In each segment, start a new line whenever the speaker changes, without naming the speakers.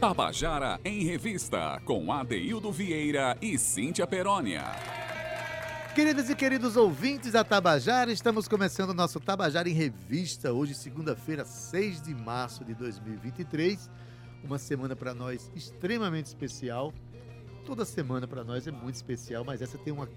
Tabajara em Revista, com Adeildo Vieira e Cíntia Perónia.
Queridas e queridos ouvintes da Tabajara, estamos começando o nosso Tabajara em Revista, hoje, segunda-feira, 6 de março de 2023. Uma semana para nós extremamente especial. Toda semana para nós é muito especial, mas essa tem uma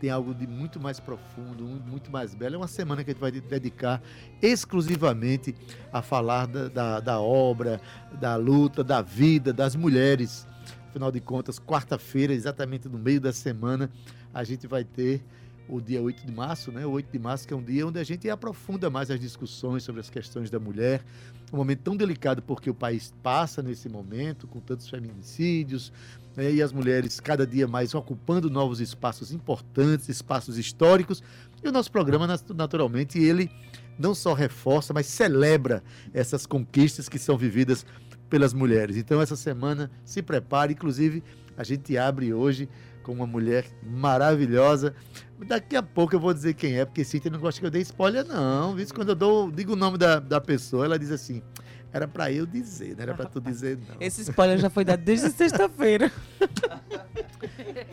tem algo de muito mais profundo, muito mais belo. É uma semana que a gente vai dedicar exclusivamente a falar da, da, da obra, da luta, da vida, das mulheres. Afinal de contas, quarta-feira, exatamente no meio da semana, a gente vai ter o dia 8 de março, né? O 8 de março, que é um dia onde a gente aprofunda mais as discussões sobre as questões da mulher. Um momento tão delicado porque o país passa nesse momento, com tantos feminicídios, né? e as mulheres cada dia mais ocupando novos espaços importantes, espaços históricos. E o nosso programa, naturalmente, ele não só reforça, mas celebra essas conquistas que são vividas pelas mulheres. Então, essa semana, se prepare. Inclusive, a gente abre hoje com uma mulher maravilhosa. Daqui a pouco eu vou dizer quem é, porque Cíntia não gosta que eu dê spoiler, não. Visto quando eu dou, digo o nome da, da pessoa, ela diz assim. Era para eu dizer, não era para tu dizer, não.
Esse spoiler já foi dado desde sexta-feira.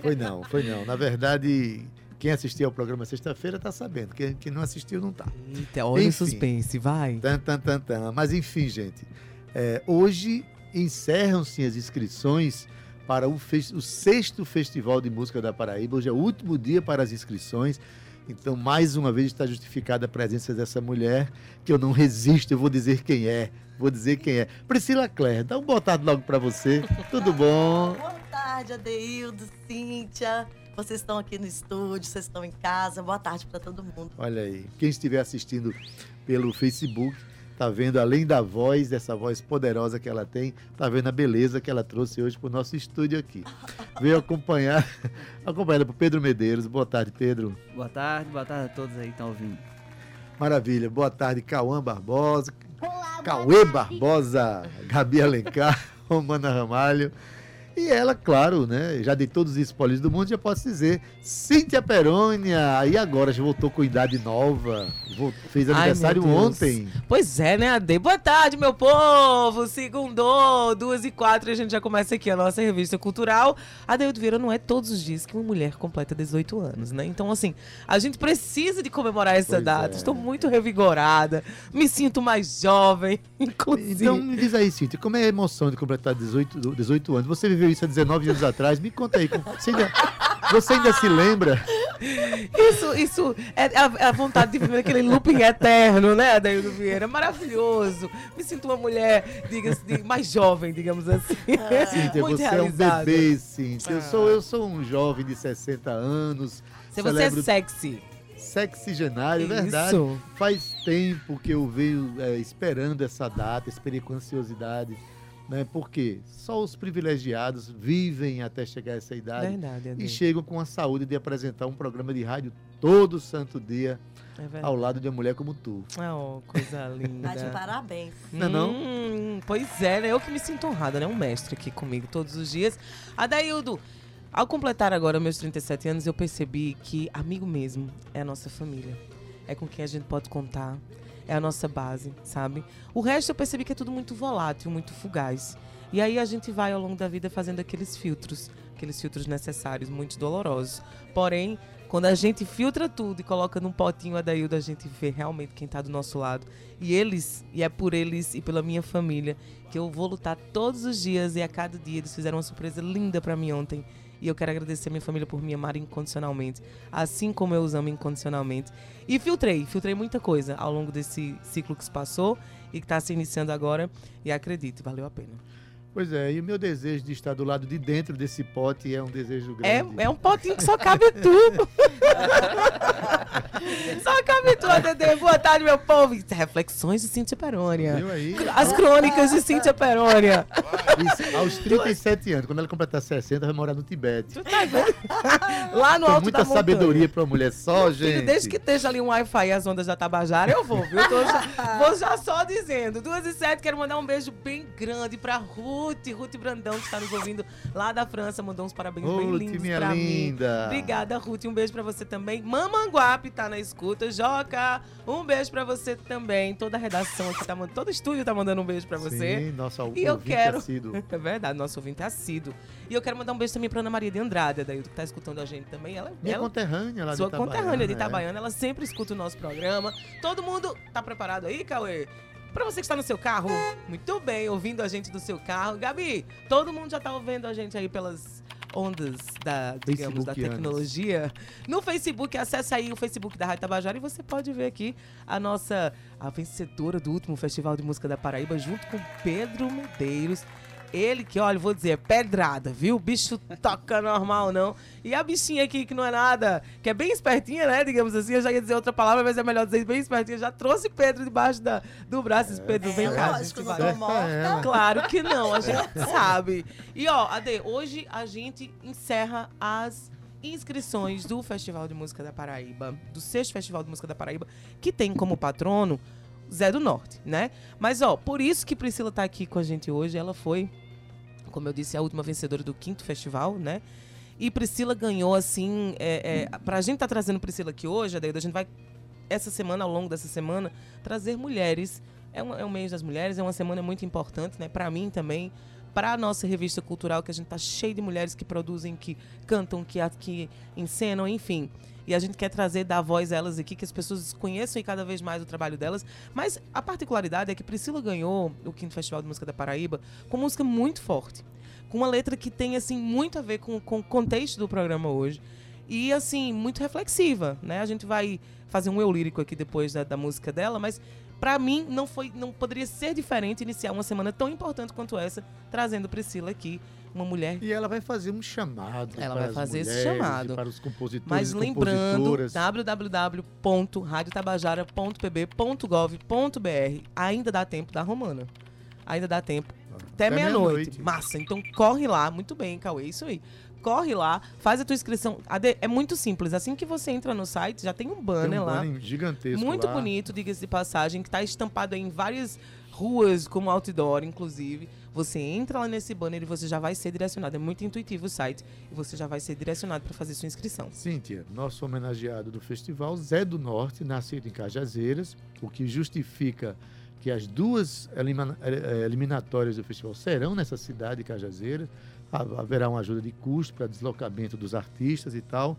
Foi não, foi não. Na verdade, quem assistiu ao programa sexta-feira está sabendo. Quem, quem, não assistiu não está.
Eita, olha o suspense, vai.
Tan, tan, tan, tan. Mas enfim, gente. É, hoje encerram-se as inscrições para o, o, sexto Festival de Música da Paraíba. Hoje é o último dia para as inscrições. Então, mais uma vez está justificada a presença dessa mulher, que eu não resisto, eu vou dizer quem é. Vou dizer quem é. Priscila Clare, dá um boa tarde logo para você. Tudo bom?
Boa tarde, Adeildo, Cíntia. Vocês estão aqui no estúdio, vocês estão em casa. Boa tarde para todo mundo.
Olha aí, quem estiver assistindo pelo Facebook, tá vendo além da voz, dessa voz poderosa que ela tem, tá vendo a beleza que ela trouxe hoje para o nosso estúdio aqui. Veio acompanhar, acompanhada por Pedro Medeiros. Boa tarde, Pedro.
Boa tarde, boa tarde a todos aí que estão ouvindo.
Maravilha. Boa tarde, Cauã Barbosa. Olá, Cauê Barbosa, Gabi Alencar, Romana Ramalho. E ela, claro, né, já de todos os spoilers do mundo, já posso dizer, Cíntia Perônia, e agora já voltou com idade nova, fez aniversário Ai, ontem.
Pois é, né, Ade? Boa tarde, meu povo! Segundou, duas e quatro, a gente já começa aqui a nossa revista cultural. Adeildo Vieira não é todos os dias que uma mulher completa 18 anos, né? Então, assim, a gente precisa de comemorar essa pois data. É. Estou muito revigorada, me sinto mais jovem, inclusive.
Então, me diz aí, Cíntia, como é a emoção de completar 18, 18 anos? Você viveu isso há 19 anos atrás. Me conta aí. Ainda, você ainda se lembra?
Isso, isso é a, a vontade de viver aquele looping eterno, né, Adaildo Vieira? Maravilhoso. Me sinto uma mulher, diga mais jovem, digamos assim.
Ah, Cíntia, Muito você realizada. é um bebê, Cíntia. Ah. Eu, sou, eu sou um jovem de 60 anos.
Se você é sexy
sexigenário, é verdade. Faz tempo que eu venho é, esperando essa data, esperei com ansiosidade né? Porque só os privilegiados vivem até chegar a essa idade
Verdade,
e chegam com a saúde de apresentar um programa de rádio todo santo dia é ao lado de uma mulher como tu.
Oh, coisa linda.
Tá de parabéns.
Não, é não?
Hum, pois é, né? Eu que me sinto honrada, né? Um mestre aqui comigo todos os dias. Adaildo, ao completar agora meus 37 anos, eu percebi que amigo mesmo é a nossa família. É com quem a gente pode contar é a nossa base, sabe? O resto eu percebi que é tudo muito volátil, muito fugaz. E aí a gente vai ao longo da vida fazendo aqueles filtros, aqueles filtros necessários, muito dolorosos. Porém, quando a gente filtra tudo e coloca num potinho a Dailda, a gente vê realmente quem está do nosso lado. E eles, e é por eles e pela minha família que eu vou lutar todos os dias e a cada dia eles fizeram uma surpresa linda para mim ontem e eu quero agradecer minha família por me amar incondicionalmente, assim como eu os amo incondicionalmente. E filtrei, filtrei muita coisa ao longo desse ciclo que se passou e que está se iniciando agora. E acredite, valeu a pena.
Pois é, e o meu desejo de estar do lado de dentro desse pote é um desejo grande.
É, é um potinho que só cabe tudo. só cabe tudo, Dede. Boa tarde, meu povo. Reflexões de Cíntia Perônia.
Viu aí?
As crônicas de Cíntia Perônia.
Isso, aos 37 anos, quando ela completar 60, vai morar no Tibete. Tu tá
vendo? Lá no Tem alto
muita sabedoria para uma mulher só, gente.
Filho, desde que esteja ali um Wi-Fi e as ondas da Tabajara, eu vou, viu? Já, vou já só dizendo. Duas e sete, quero mandar um beijo bem grande pra Ru Ruth, Ruth Brandão, que está nos ouvindo lá da França, mandou uns parabéns bem
Ruth,
lindos
minha
pra mim.
linda.
Obrigada, Ruth. Um beijo pra você também. Mamanguape tá na escuta. Joca, um beijo pra você também. Toda a redação aqui tá mandando. Todo o estúdio tá mandando um beijo pra você.
Sim, nossa,
E eu
ouvinte
quero-
assíduo.
É verdade, nosso ouvinte é assíduo. E eu quero mandar um beijo também pra Ana Maria de Andrade, daí que tá escutando a gente também. Ela,
Minha
ela
conterrânea lá
sua
de Itabaiana.
conterrânea de
é.
Itabaiana, ela sempre escuta o nosso programa. Todo mundo tá preparado aí, Cauê? Pra você que está no seu carro, muito bem, ouvindo a gente do seu carro. Gabi, todo mundo já tá ouvindo a gente aí pelas ondas da, digamos, da tecnologia. No Facebook, acesse aí o Facebook da Rádio Tabajara e você pode ver aqui a nossa a vencedora do último Festival de Música da Paraíba, junto com Pedro Medeiros. Ele que, olha, vou dizer, é pedrada, viu? O bicho toca normal, não. E a bichinha aqui, que não é nada, que é bem espertinha, né? Digamos assim, eu já ia dizer outra palavra, mas é melhor dizer bem espertinha. Já trouxe Pedro debaixo da, do braço. Esse Pedro, vem
É,
cá,
lógico,
gente
não
vai.
morta.
ela.
Claro que não, a gente sabe. E ó, Ade, hoje a gente encerra as inscrições do Festival de Música da Paraíba, do sexto Festival de Música da Paraíba, que tem como patrono Zé do Norte, né? Mas ó, por isso que Priscila tá aqui com a gente hoje, ela foi, como eu disse, a última vencedora do quinto festival, né? E Priscila ganhou, assim, é, é, pra gente tá trazendo Priscila aqui hoje, Ade, a gente vai, essa semana, ao longo dessa semana, trazer mulheres é, um, é um mês das mulheres, é uma semana muito importante, né? Para mim também, para a nossa revista cultural, que a gente tá cheio de mulheres que produzem, que cantam, que, que encenam, enfim. E a gente quer trazer, dar voz a elas aqui, que as pessoas conheçam e cada vez mais o trabalho delas. Mas a particularidade é que Priscila ganhou o Quinto Festival de Música da Paraíba com música muito forte. Com uma letra que tem, assim, muito a ver com, com o contexto do programa hoje. E, assim, muito reflexiva, né? A gente vai fazer um eu lírico aqui depois da, da música dela, mas Pra mim, não foi, não poderia ser diferente iniciar uma semana tão importante quanto essa, trazendo Priscila aqui, uma mulher.
E ela vai fazer um chamado
Ela
para
vai fazer esse chamado.
para os compositores
Mas lembrando, www.radiotabajara.pb.gov.br. Ainda dá tempo da Romana. Ainda dá tempo. Até,
Até
meia-noite.
meia-noite.
Massa. Então corre lá. Muito bem, Cauê. Isso aí. Corre lá, faz a tua inscrição. É muito simples. Assim que você entra no site, já tem um
Tem
banner
um
lá.
banner gigantesco
Muito
lá.
bonito, diga-se de passagem, que está estampado aí em várias ruas, como outdoor, inclusive. Você entra lá nesse banner e você já vai ser direcionado. É muito intuitivo o site. E você já vai ser direcionado para fazer sua inscrição.
Cíntia, nosso homenageado do festival, Zé do Norte, nascido em Cajazeiras, o que justifica que as duas elimina- eh, eliminatórias do festival serão nessa cidade de Cajazeiras. Ha- Haverá uma ajuda de custo para deslocamento dos artistas e tal.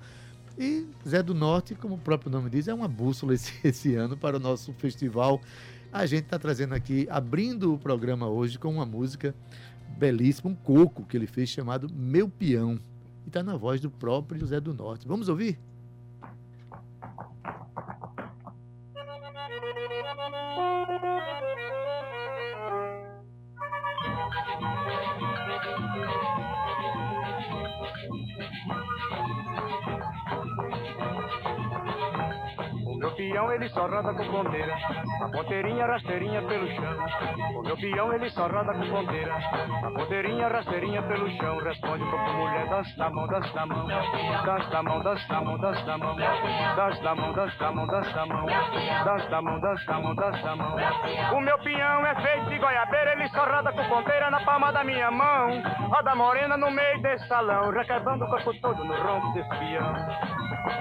E Zé do Norte, como o próprio nome diz, é uma bússola esse, esse ano para o nosso festival. A gente está trazendo aqui, abrindo o programa hoje com uma música belíssima, um coco que ele fez chamado Meu Peão. E está na voz do próprio José do Norte. Vamos ouvir?
Peão ele só roda com ponteira, a ponteirinha rasteirinha pelo chão. O meu peão ele só roda com ponteira, a ponteirinha rasteirinha pelo chão. Responde corpo mulher, dança da mão, dança da mão, dança da mão, dança da mão, dança da mão, dança da mão, dança da mão, dança da mão, dança da mão, dança da mão, dança da mão. O meu peão é feito de goiabeira, ele só roda com ponteira na palma da minha mão. Roda morena no meio desse salão, requebrando o corpo todo no ronco desse peão. Dança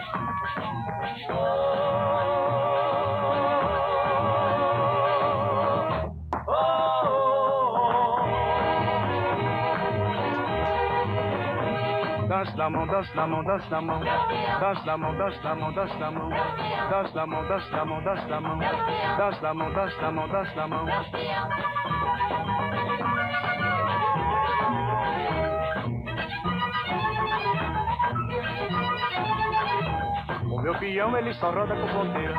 da mão, dança da mão, dança da mão, dança da mão, dança da mão, dança da mão, dança da mão, dança da mão, dança da mão, dança da mão, dança da mão, dança da mão. Peão ele só roda com ponteira,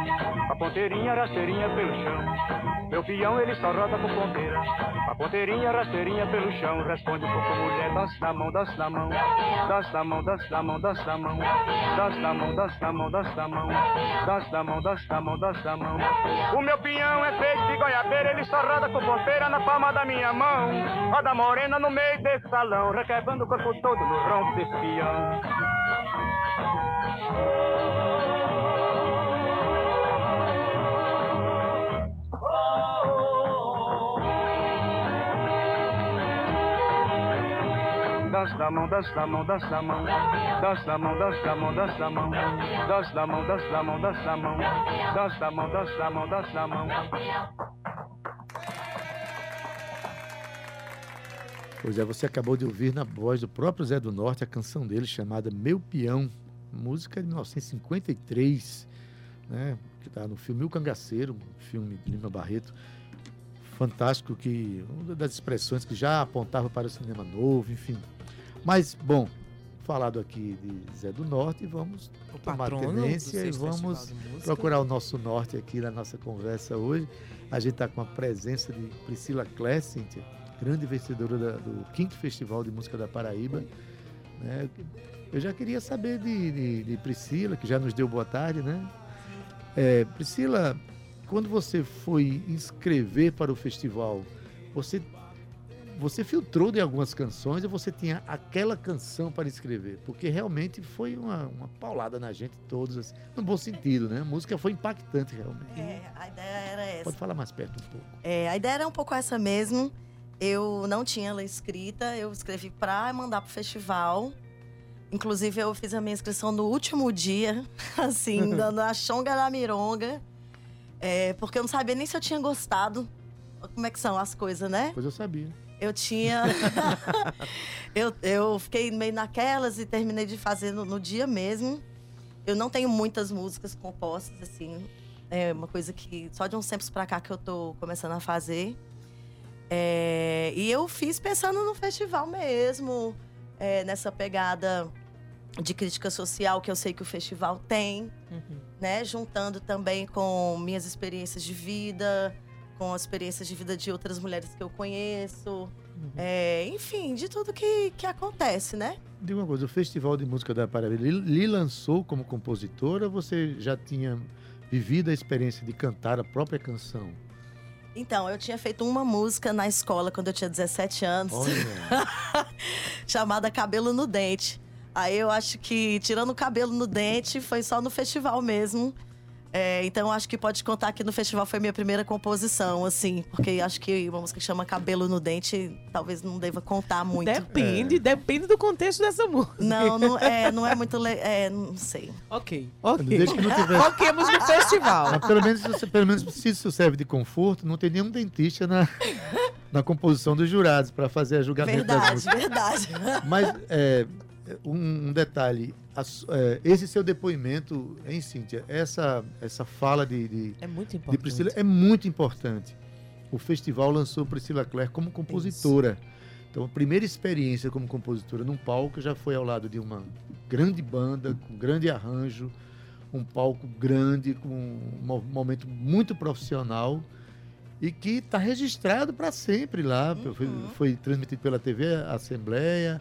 a ponteirinha rasteirinha pelo chão. Meu peão ele só roda com ponteira, a ponteirinha rasteirinha pelo chão. Responde um pouco mulher, dança da mão, dança da mão, dança da mão, dança da mão, dança da mão, dança da mão, dança da mão, dança da mão, dança da mão, dança da mão, dança da mão. O meu peão é feito de goiabeira, ele só roda com ponteira na palma da minha mão. Roda morena no meio desse salão, requebrando o corpo todo no ronco desse peão. Dança da mão, dança da mão, dança da mão. Dança da mão, dança da mão, dança da mão. Dança da mão, dança da mão, dança da mão. Dança da mão, dança da mão, dança da mão.
Pois é, você acabou de ouvir na voz do próprio Zé do Norte a canção dele chamada Meu Peão, música de 1953, né, que está no filme O Cangaceiro, um filme de Lima Barreto, fantástico, que uma das expressões que já apontava para o cinema novo, enfim. Mas, bom, falado aqui de Zé do Norte, vamos
O
tomar tenência e vamos procurar o nosso norte aqui na nossa conversa hoje. A gente está com a presença de Priscila Kless, Cíntia, grande vencedora da- do quinto Festival de Música da Paraíba. né? Eu já queria saber de, de- de Priscila, que já nos deu boa tarde, né? É, Priscila, quando você foi inscrever para o festival, você, você filtrou de algumas canções ou você tinha aquela canção para escrever? Porque realmente foi uma, uma paulada na gente todos, assim, no bom sentido, né? A música foi impactante realmente.
É, a ideia era essa.
Pode falar mais perto um pouco.
É, a ideia era um pouco essa mesmo. Eu não tinha ela escrita, eu escrevi para mandar pro festival. Inclusive, eu fiz a minha inscrição no último dia, assim, dando a chonga da mironga. É, porque eu não sabia nem se eu tinha gostado. Como é que são as coisas, né?
Pois eu sabia.
Eu tinha. eu, eu fiquei meio naquelas e terminei de fazer no, no dia mesmo. Eu não tenho muitas músicas compostas, assim. É uma coisa que só de uns tempos pra cá que eu tô começando a fazer. É, e eu fiz pensando no festival mesmo, é, nessa pegada de crítica social que eu sei que o festival tem
Uhum.
né? Juntando também com minhas experiências de vida, com as experiências de vida de outras mulheres que eu conheço. É, enfim, de tudo que, que acontece, né?
Diga uma coisa, o Festival de Música da Paraíba lhe, lançou como compositora ou você já tinha vivido a experiência de cantar a própria canção?
Então, eu tinha feito uma música na escola quando eu tinha 17 anos, chamada Cabelo no Dente. Aí eu acho que, tirando o cabelo no dente, foi só no festival mesmo. É, então, acho que pode contar que no festival foi minha primeira composição, assim. Porque acho que uma música que chama Cabelo no Dente, talvez não deva contar muito.
Depende, depende do contexto dessa música.
Não, não é, não é muito. Le... É, não sei.
Ok, ok.
desde que não.
Foquemos no festival.
Mas pelo menos, se- pelo menos se isso serve de conforto, não tem nenhum dentista na, na composição dos jurados para fazer a julgamento das
Verdade,
músicas.
verdade.
Mas é, um, um detalhe, a é, esse seu depoimento, hein, Cíntia? Essa, essa fala de, de,
É muito
de. Priscila é muito importante. O festival lançou Priscila Clare como compositora. Então, a primeira experiência como compositora num palco já foi ao lado de uma grande banda, com grande arranjo, um palco grande, com um mo- momento muito profissional e que está registrado para sempre lá. Foi,
Uhum.
foi transmitido pela TV Assembleia,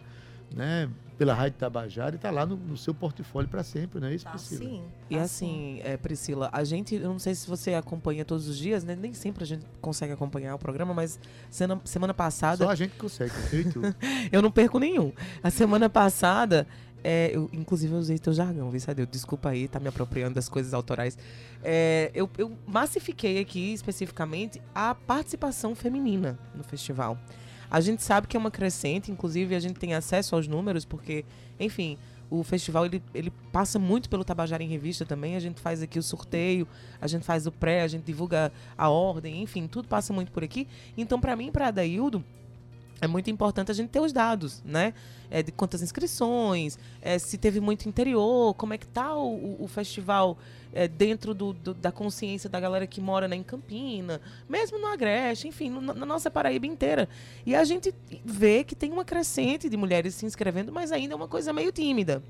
né, pela Rádio Tabajara e está lá no, no seu portfólio para sempre, não é isso,
Tá
Priscila?
sim.
E
tá
assim, é, Priscila, a gente, eu não sei se você acompanha todos os dias, né? Nem sempre a gente consegue acompanhar o programa, mas semana, semana passada
Só a gente consegue, eu e tu.
eu não perco nenhum. A semana passada, é, eu, inclusive eu usei teu jargão, viu, Sadeu? Desculpa aí, tá me apropriando das coisas autorais. É, eu, eu massifiquei aqui, especificamente, a participação feminina no festival. A gente sabe que é uma crescente, inclusive a gente tem acesso aos números, porque, enfim, o festival ele, ele passa muito pelo Tabajara em Revista também. A gente faz aqui o sorteio, a gente faz o pré, a gente divulga a ordem, enfim, tudo passa muito por aqui. Então, para mim para Adaildo, é muito importante a gente ter os dados, né? É, de quantas inscrições, é, se teve muito interior, como é que tá o- o festival é, dentro do- do- da consciência da galera que mora né, em Campina, mesmo no Agreste, enfim, no- na nossa Paraíba inteira. E a gente vê que tem uma crescente de mulheres se inscrevendo, mas ainda é uma coisa meio tímida.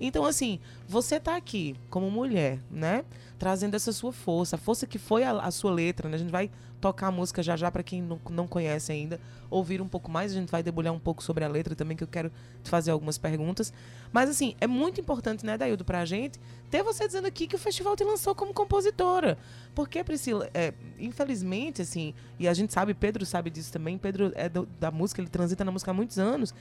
Então, assim, você tá aqui como mulher, né? Trazendo essa sua força, a força que foi a, a sua letra, né? A gente vai tocar a música já já para quem não, não conhece ainda, ouvir um pouco mais, a gente vai debulhar um pouco sobre a letra também, que eu quero te fazer algumas perguntas. Mas, assim, é muito importante, né, Daildo, pra gente, ter você dizendo aqui que o festival te lançou como compositora. Porque, Priscila, é, infelizmente, assim, e a gente sabe, Pedro sabe disso também, Pedro é do- da música, ele transita na música há muitos anos.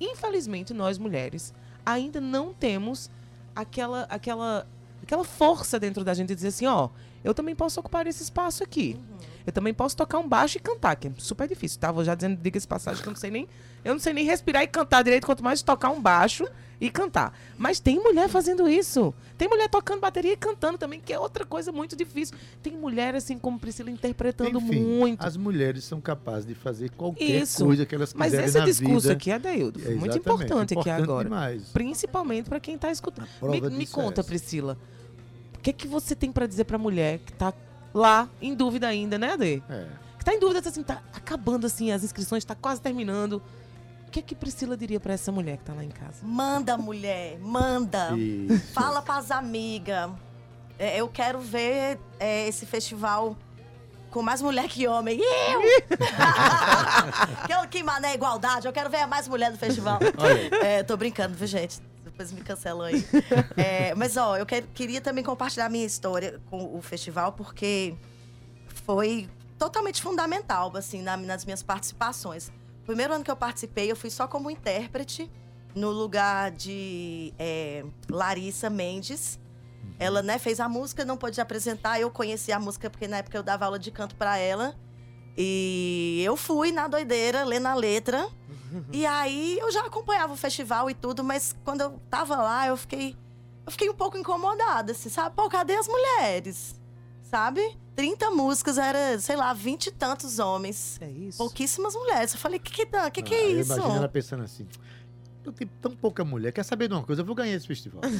Infelizmente, nós mulheres ainda não temos aquela, aquela, aquela força dentro da gente de dizer assim, ó, eu também posso ocupar esse espaço aqui. Eu também posso tocar um baixo e cantar, que é super difícil, tá? Vou já dizendo, diga esse passagem que eu não sei nem. Eu não sei nem respirar e cantar direito, quanto mais tocar um baixo e cantar. Mas tem mulher fazendo isso. Tem mulher tocando bateria e cantando também, que é outra coisa muito difícil. Tem mulher, assim como Priscila, interpretando
Enfim,
muito.
As mulheres são capazes de fazer qualquer
Isso.
coisa que elas
Mas
quiserem
esse
na
discurso
vida.
aqui é Daildo.
É,
muito
exatamente,
importante, aqui agora.
demais.
Principalmente para quem tá escutando. Me, me
é
conta,
essa.
Priscila. O que, que você tem para dizer pra mulher que tá lá em dúvida ainda, né, Ade?
É.
Que tá em dúvida, assim, tá acabando assim, as inscrições, tá quase terminando. O que que Priscila diria pra essa mulher que tá lá em casa?
Manda, mulher, manda.
Isso.
Fala pras amigas. É, eu quero ver é, esse festival com mais mulher que homem. Eu! que, eu- que mané igualdade. Eu quero ver mais mulher no festival. É, tô brincando, viu, gente? Depois me cancelam aí. É, mas, ó, eu quero- queria também compartilhar a minha história com o festival, porque foi totalmente fundamental, assim, na- nas minhas participações. Primeiro ano que eu participei, eu fui só como intérprete, no lugar de é, Larissa Mendes. Ela, né, fez a música, não pôde apresentar. Eu conheci a música porque na época eu dava aula de canto pra ela. E eu fui na doideira, lendo a letra. e aí eu já acompanhava o festival e tudo, mas quando eu tava lá, eu fiquei eu fiquei um pouco incomodada, assim, sabe? Pô, cadê as mulheres? Sabe? 30 músicas, era, sei lá, 20 e tantos homens.
É isso.
Pouquíssimas mulheres. Eu falei, que que, dá? que, que
Ah,
é
eu
isso?
Imagina ela pensando assim. Eu tenho tão pouca mulher. Quer saber de uma coisa? Eu vou ganhar esse festival.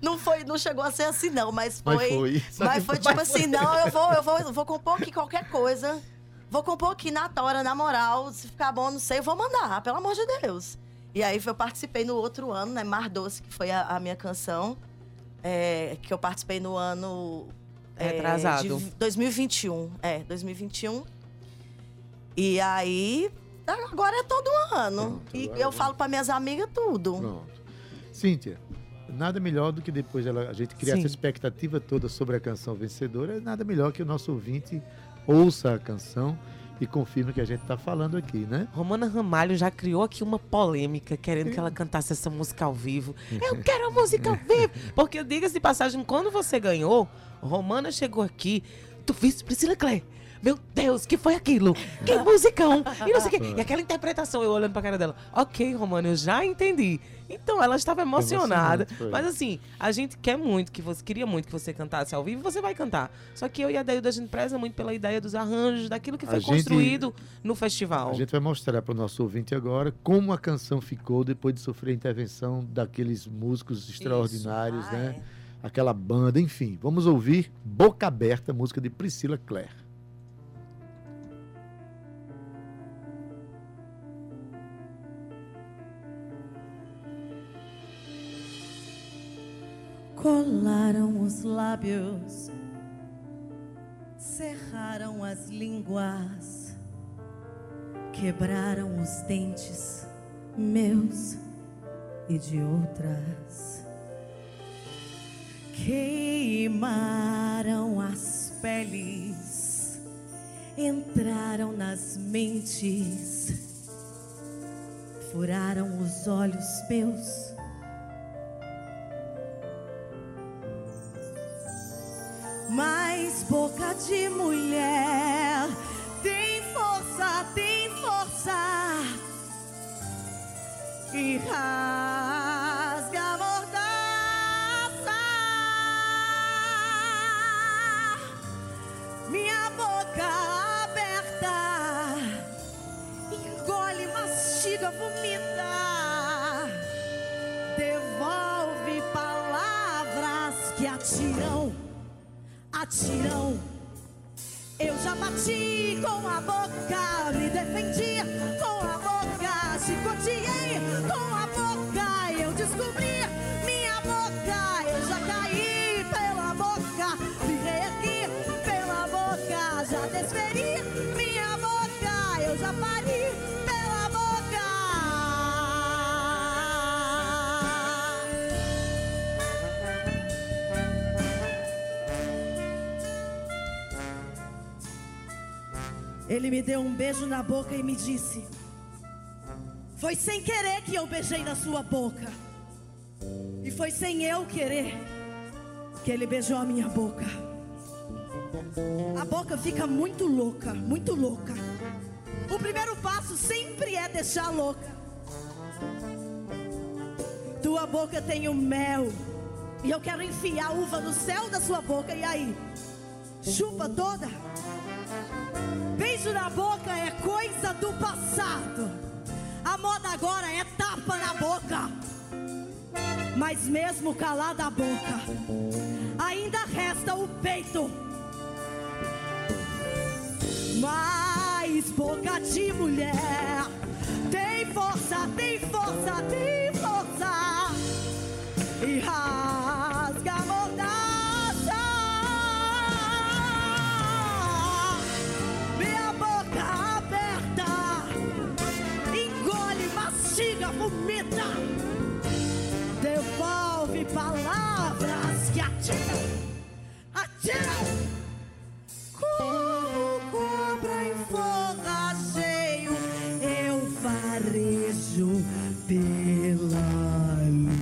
Não foi, não chegou a ser assim, não, mas
Mas
foi.
foi. Só
Mas
que-
foi tipo assim, não, eu vou, eu vou, eu vou compor aqui qualquer coisa. Vou compor aqui na tora, na moral. Se ficar bom, não sei, eu vou mandar, pelo amor de Deus. E aí eu participei no outro ano, né? Mar Doce, que foi a, a minha canção. É, que eu participei no ano. é,
Retrasado.
de 2021. É, 2021. E aí. Agora é todo ano.
Pronto,
e
agora
eu
vamos.
falo para minhas amigas tudo.
Pronto. Cíntia, nada melhor do que depois ela- a gente criar
Sim.
essa expectativa toda sobre a canção vencedora. Nada melhor que o nosso ouvinte ouça a canção e confirme o que a gente está falando aqui, né?
Romana Ramalho já criou aqui uma polêmica, querendo que ela cantasse essa música ao vivo. Eu quero a música ao vivo! Porque, diga-se de passagem, quando você ganhou, Romana chegou aqui, tu viste Priscila Clay? Meu Deus, que foi aquilo? Que musicão! E não sei o quê. E aquela interpretação, eu olhando pra cara dela. Ok, Romana, eu já entendi. Então, ela estava emocionada. Mas assim, a gente quer muito que você, queria muito que você cantasse ao vivo, você vai cantar. Só que eu e a Dailda, a gente preza muito pela ideia dos arranjos, daquilo que
A
foi
gente-
construído no festival.
A gente vai mostrar para o nosso ouvinte agora como a canção ficou depois de sofrer a intervenção daqueles músicos extraordinários,
Ah,
né?
é.
Aquela banda, enfim. Vamos ouvir Boca Aberta, música de Priscila Clare.
Colaram os lábios, cerraram as línguas, quebraram os dentes meus e de outras. Queimaram as peles, entraram nas mentes, furaram os olhos meus. Boca de mulher. Tem força, tem força. E rasga atiram. Eu já bati com a boca, me defendi com a boca, chicoteei Ele me deu um beijo na boca e me disse: Foi sem querer que eu beijei na sua boca. E foi sem eu querer que ele beijou a minha boca. a boca fica muito louca, muito louca. O primeiro passo sempre é deixar louca. Tua boca tem o mel. E eu quero enfiar uva no céu da sua boca. E aí? Chupa toda. Beijo na boca é coisa do passado. A moda agora é tapa na boca. Mas mesmo calada a boca, ainda resta o peito. Mas boca de mulher tem força, tem força, tem força. E rasga a mordaça. Como cobra em forrageio, eu farejo pela língua.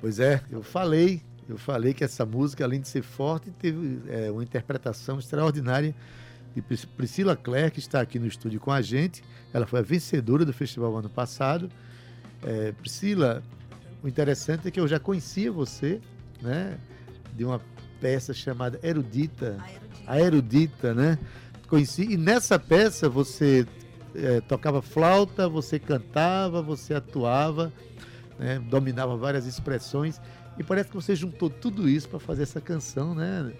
Pois é, eu falei, eu falei que essa música, além de ser forte, teve é, uma interpretação extraordinária de Pris- Priscila Clare, que está aqui no estúdio com a gente. Ela foi a vencedora do festival ano passado. É, Priscila, o interessante é que eu já conhecia você, né? De uma peça chamada Erudita. A Erudita, né? Conheci. E nessa peça você eh, tocava flauta, você cantava, você atuava, né? dominava várias expressões. E parece que você juntou tudo isso para fazer essa canção, né?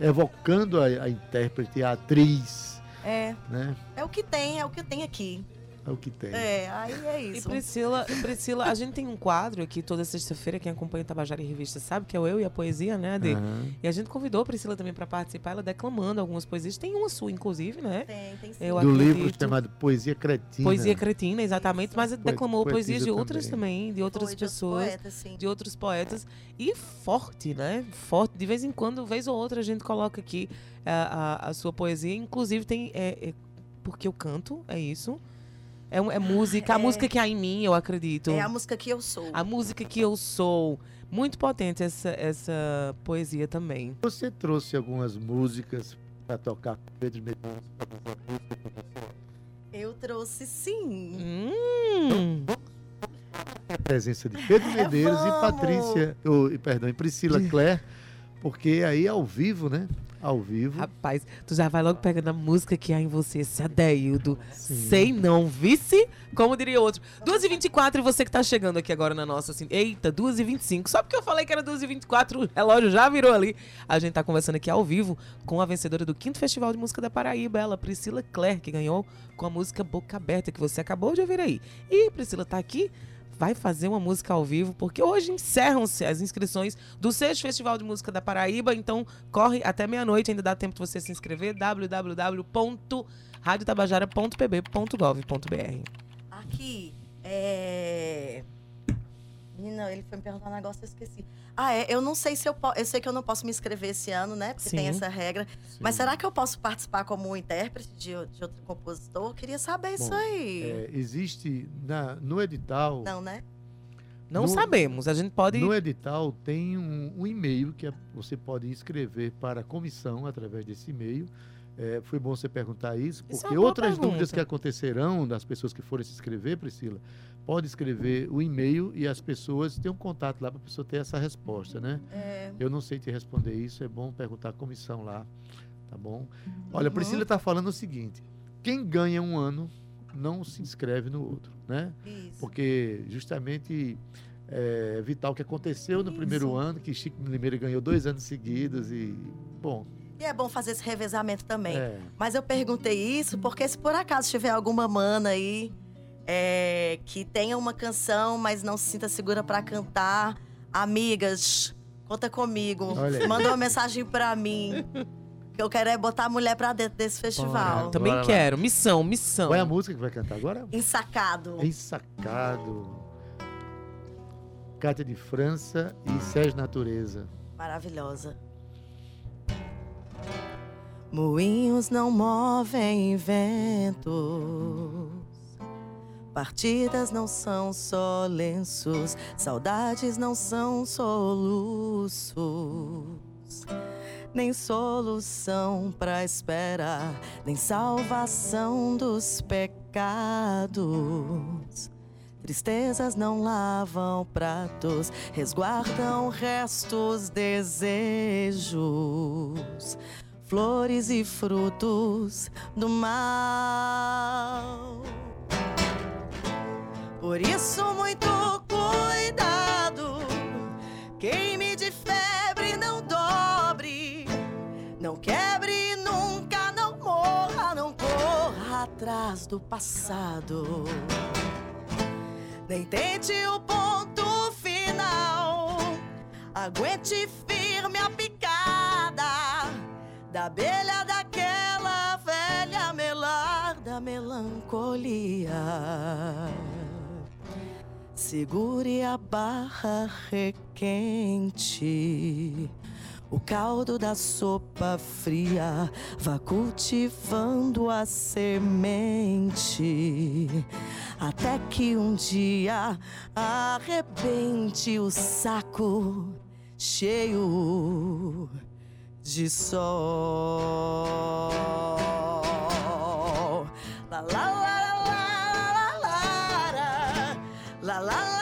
Evocando a, a intérprete, a atriz,
É,
né?
é o que tem, é o que tem aqui.
É o que tem.
É, aí é
E
isso.
Priscila, Priscila, a gente tem um quadro aqui toda sexta-feira, quem acompanha o Tabajara em Revista sabe que é o Eu e a Poesia, né, Ade?
Aham.
E a gente convidou a Priscila também para participar, ela declamando algumas poesias. Tem uma sua, inclusive, né?
Tem, tem sim.
Eu
Do livro
acredito.
chamado Poesia Cretina.
Poesia cretina, exatamente,
Isso.
mas declamou
Poe-
poesias de
poetisa
outras também, de outras
Foi de outros
pessoas,
poetas, sim.
de outros poetas. E forte, né? Forte. De vez em quando, vez ou outra, a gente coloca aqui a, a, a sua poesia. Inclusive, tem. É, é porque eu canto, é isso. É, é música, a
é.
música que há em mim, eu acredito.
É a música que eu sou.
A música que eu sou. Muito potente essa, essa poesia também.
Você trouxe algumas músicas para tocar com Pedro Medeiros.
Eu trouxe sim.
Hum,
a presença de Pedro Medeiros e! Patrícia, ou, perdão, e Priscila Clare, porque aí ao vivo, né? Ao vivo.
rapaz, tu já vai logo pegando a música que há em você, esse Adeildo.
Sim.
Sei não, vice? Como diria outro. 2h24 e você que tá chegando aqui agora na nossa, assim, eita, 2h25. Só porque eu falei que era 2h24, o relógio já virou ali. A gente tá conversando aqui ao vivo com a vencedora do 5 Festival de Música da Paraíba, ela, Priscila Clare, que ganhou com a música Boca Aberta, que você acabou de ouvir aí. E Priscila tá aqui, vai fazer uma música ao vivo, porque hoje encerram-se as inscrições do sexto Festival de Música da Paraíba, então corre até meia-noite, ainda dá tempo de você se inscrever, www.radiotabajara.pb.gov.br.
Aqui, é. Menina, ele foi me perguntar um negócio, eu esqueci. Ah, é, eu não sei se eu posso. Eu sei que eu não posso me inscrever esse ano, né? Porque tem
Sim.
essa regra.
Sim.
Mas será que eu posso participar como intérprete de, de outro compositor? Eu queria saber isso
Bom,
aí.
É, existe na, no edital.
Não, né?
Não
No-
sabemos, a gente pode.
No edital tem um, um e-mail que é- você pode escrever para a comissão através desse e-mail. É, foi bom você perguntar isso,
Isso é
porque
uma boa
outras
pergunta.
dúvidas que acontecerão das pessoas que forem se inscrever, Priscila, pode escrever o e-mail e as pessoas têm um contato lá para a pessoa ter essa resposta, né?
É,
Eu não sei te responder isso, é bom perguntar à comissão lá, tá bom? Olha, a
Uhum.
Priscila está falando o seguinte: quem ganha um ano não se inscreve no outro, né?
isso.
Porque justamente é vital o que aconteceu no primeiro
Isso.
ano, que Chico Limeira ganhou dois anos seguidos e, bom,
E é bom fazer esse revezamento também.
é,
Mas eu perguntei isso porque se por acaso tiver alguma mana aí é, que tenha uma canção, mas não se sinta segura pra cantar, amigas, conta comigo. Manda uma mensagem pra mim. Que eu quero é botar a mulher pra dentro desse festival.
Também
Bora lá.
quero. Missão, missão.
qual é a música que vai cantar agora?
Ensacado.
Ensacado. Cátia de França e Sérgio Natureza.
Maravilhosa. Moinhos não movem ventos, Partidas não são só lenços, saudades não são soluços, nem solução pra espera, nem salvação dos pecados. Tristezas não lavam pratos, resguardam restos, desejos, flores e frutos do mal. Por isso, muito cuidado. Queime de febre, não dobre. Não quebre nunca, não morra, não corra atrás do passado. Nem tente o ponto final. Aguente firme a picada da abelha daquela velha melar da melancolia. Segure a barra requente. O caldo da sopa fria vá cultivando a semente. Até que um dia arrebente o saco cheio de sol. La la la la la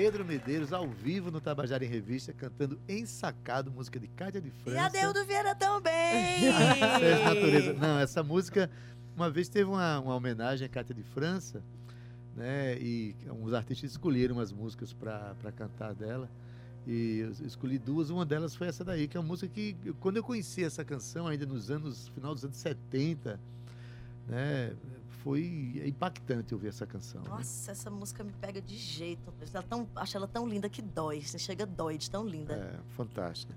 Pedro Medeiros ao vivo no Tabajara em Revista, cantando Ensacado, música de Cádia de França.
E a Deudo Vieira também.
Sérgio Natureza. Não, essa música, uma vez teve uma, uma homenagem à Cátia de França, né? E uns artistas escolheram umas músicas para cantar dela. E eu escolhi duas, uma delas foi essa daí, que é uma música que, quando eu conheci essa canção, ainda nos anos, final dos anos 70, né? Foi impactante ouvir essa canção. né?
Nossa, essa música me pega de jeito. Ela tão, acho ela tão linda que dói. Você chega dói de tão linda.
É, fantástica.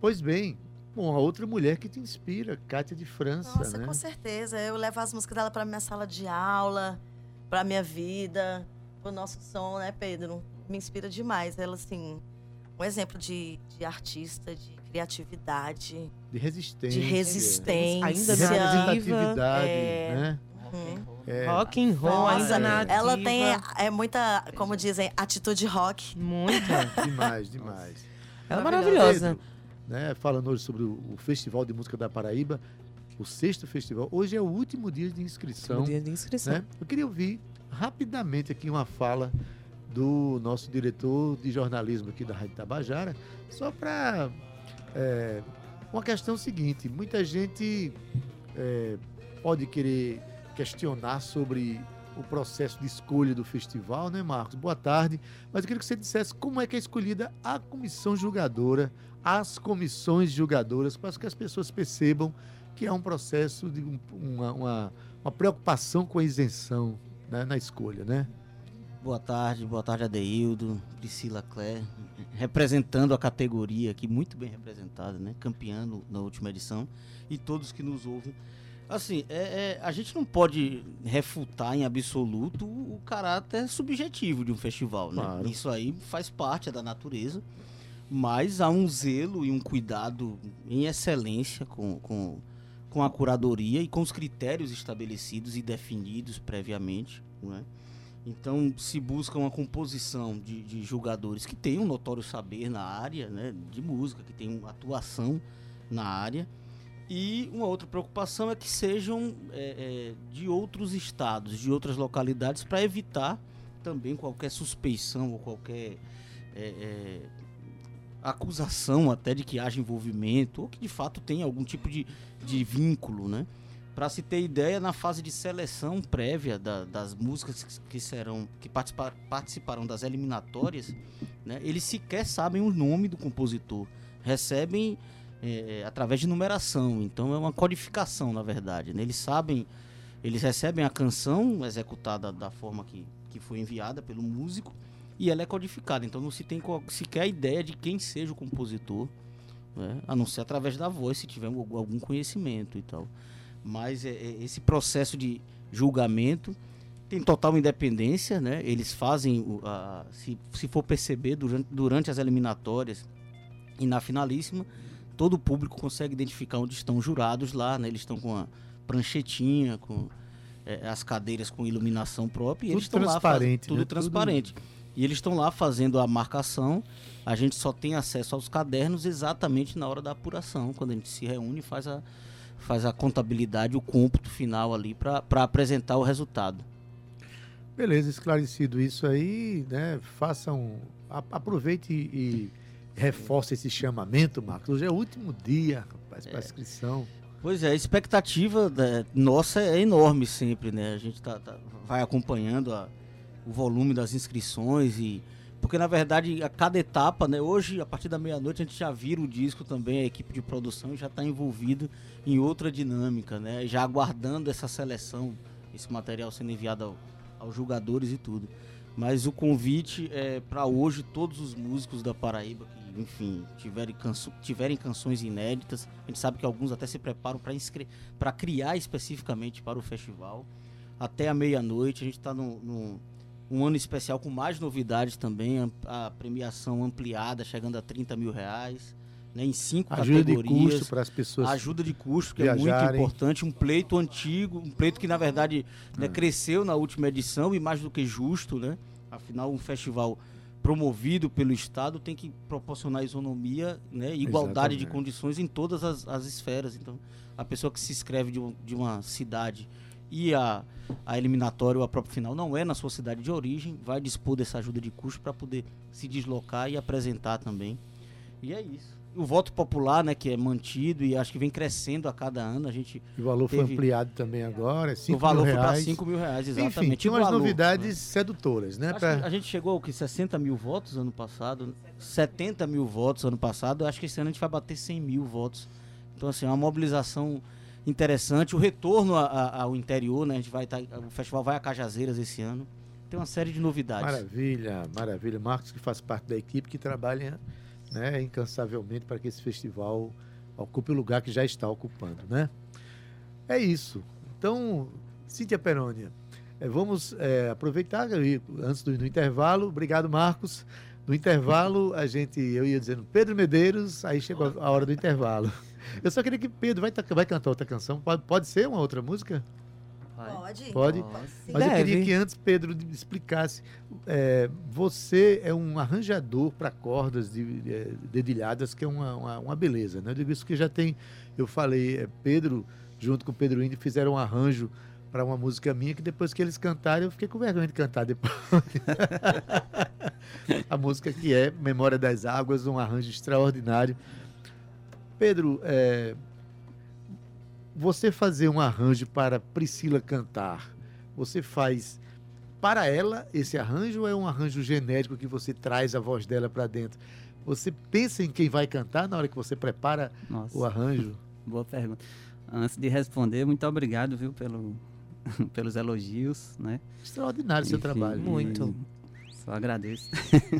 Pois bem, bom, a outra mulher que te inspira, Cátia de França,
Nossa,
né?
com certeza. Eu levo as músicas dela pra minha sala de aula, pra minha vida, pro nosso som, né, Pedro? Me inspira demais. Ela, assim, um exemplo de, de artista, de criatividade,
De resistência.
de resistência.
Ainda
representatividade,
é.
né? É,
Rock and roll,
Nossa,
ainda nativa.
ela tem é muita, como dizem, atitude rock.
Muita.
demais, demais.
Ela é
Maravilhosa.
maravilhosa.
Né? Falando hoje sobre o, Festival de Música da Paraíba, o sexto festival. Hoje é o último dia de inscrição.
No dia de inscrição.
né? Eu queria ouvir rapidamente aqui uma fala do nosso diretor de jornalismo aqui da Rádio Tabajara, só para uma questão seguinte: muita gente é, pode querer questionar sobre o processo de escolha do festival, né, Marcos? Boa tarde. Mas eu queria que você dissesse como é que é escolhida a comissão julgadora, as comissões julgadoras, para que as pessoas percebam que é um processo de um- uma, uma, uma preocupação com a isenção né, na escolha, né?
Boa tarde, boa tarde, Adeildo, Priscila Clare, representando a categoria aqui, muito bem representada, né? Campeã no- na última edição, e todos que nos ouvem. Assim, é, é, a gente não pode refutar em absoluto o caráter subjetivo de um festival, né?
Claro.
Isso aí faz parte da natureza, mas há um zelo e um cuidado em excelência com, com, com a curadoria e com os critérios estabelecidos e definidos previamente, não é? Então se busca uma composição de, de julgadores que tenham um notório saber na área né, de música, que tenham atuação na área. E uma outra preocupação é que sejam é, é, de outros estados, de outras localidades, para evitar também qualquer suspeição ou qualquer é, é, acusação até de que haja envolvimento ou que de fato tenha algum tipo de, de vínculo, né? Para se ter ideia, na fase de seleção prévia da- das músicas que- serão que participa- participarão das eliminatórias, né, eles sequer sabem o nome do compositor, recebem é, através de numeração, então é uma codificação na verdade. né? Eles sabem Eles recebem a canção executada da forma que, que foi enviada pelo músico e ela é codificada. Então não se tem sequer ideia de quem seja o compositor, né? a não ser através da voz, se tiver algum conhecimento e tal. Mas é, é, esse processo de julgamento tem total independência, né? Eles fazem, a- se, se for perceber, durante, durante as eliminatórias e na finalíssima, todo o público consegue identificar onde estão os jurados lá, né? Eles estão com a pranchetinha, com eh, as cadeiras com iluminação própria. e
Tudo
eles estão lá fazendo- tudo
né?
transparente. E eles estão lá fazendo a marcação. A gente só tem acesso aos cadernos exatamente na hora da apuração, quando a gente se reúne e faz a, faz a contabilidade, o cômputo final ali para apresentar o resultado.
Beleza, esclarecido isso aí, né? Façam. a- Aproveite e, e reforce esse chamamento, Marcos. Hoje é o último dia, rapaz, para inscrição.
Pois é, a expectativa né, nossa é enorme sempre, né? A gente tá, tá- vai acompanhando a- o volume das inscrições e porque na verdade a cada etapa, né? Hoje a partir da meia-noite a gente já vira o disco também, a equipe de produção já está envolvida em outra dinâmica, né? Já aguardando essa seleção, esse material sendo enviado ao- aos jogadores e tudo. Mas o convite é para hoje todos os músicos da Paraíba que, enfim, tiverem, canso- tiverem canções inéditas. A gente sabe que alguns até se preparam para criar especificamente para o festival. Até a meia-noite a gente está num, num- um ano especial com mais novidades também. am- A premiação ampliada, chegando a 30 mil reais. Né, em cinco
Ajuda de
categorias.
custo para as pessoas.
Ajuda de custo, que é muito
viajarem.
importante. Um pleito antigo, um pleito que, na verdade, né, cresceu na última edição e mais do que justo, né? Afinal, um festival promovido pelo Estado tem que proporcionar isonomia né, e igualdade de
Exatamente.
condições em todas as, as esferas. Então, a pessoa que se inscreve de, um- de uma cidade e a, a eliminatória ou a própria final não é na sua cidade de origem, vai dispor dessa ajuda de custo para poder se deslocar e apresentar também. E é isso. O voto popular, né, que é mantido e acho que vem crescendo a cada ano. A gente,
O valor foi
teve-
ampliado também agora, é 5
o valor
mil
foi para
reais.
5 mil reais, exatamente.
Enfim, tinha
O
umas
valor,
novidades
né?
sedutoras, né? Pra-
a gente chegou ao que 60 mil votos ano passado, 70 mil votos ano passado. Acho que esse ano a gente vai bater 100 mil votos. Então assim, é uma mobilização interessante. O retorno a- a- ao interior, né? A gente vai tá, o festival vai a Cajazeiras esse ano. Tem uma série de novidades.
Maravilha, maravilha. Marcos, que faz parte da equipe que trabalha né, incansavelmente para que esse festival ocupe o lugar que já está ocupando, né? É isso. Então, Cíntia Perônia, eh, vamos eh, aproveitar antes do, do intervalo. Obrigado, Marcos. No intervalo, a gente, eu ia dizendo Pedro Medeiros, aí chegou a hora do intervalo. Eu só queria que Pedro vai, vai cantar outra canção. Pode, pode ser uma outra música?
Pode?
Pode? Mas eu
Deve.
queria que antes Pedro explicasse. é, você é um arranjador para cordas de, de- dedilhadas, que é uma, uma, uma beleza. Né? Eu digo isso que já tem. Eu falei, é, Pedro, junto com o Pedro Indy, fizeram um arranjo para uma música minha que depois que eles cantaram, eu fiquei com vergonha de cantar depois. A música que é Memória das Águas, um arranjo extraordinário. Pedro, é, você fazer um arranjo para Priscila cantar, você faz para ela esse arranjo ou é um arranjo genérico que você traz a voz dela para dentro? Você pensa em quem vai cantar na hora que você prepara
Nossa,
o arranjo?
boa pergunta. Antes de responder, muito obrigado, viu, pelo, pelos elogios, né?
Extraordinário o seu trabalho.
Muito.
Só agradeço.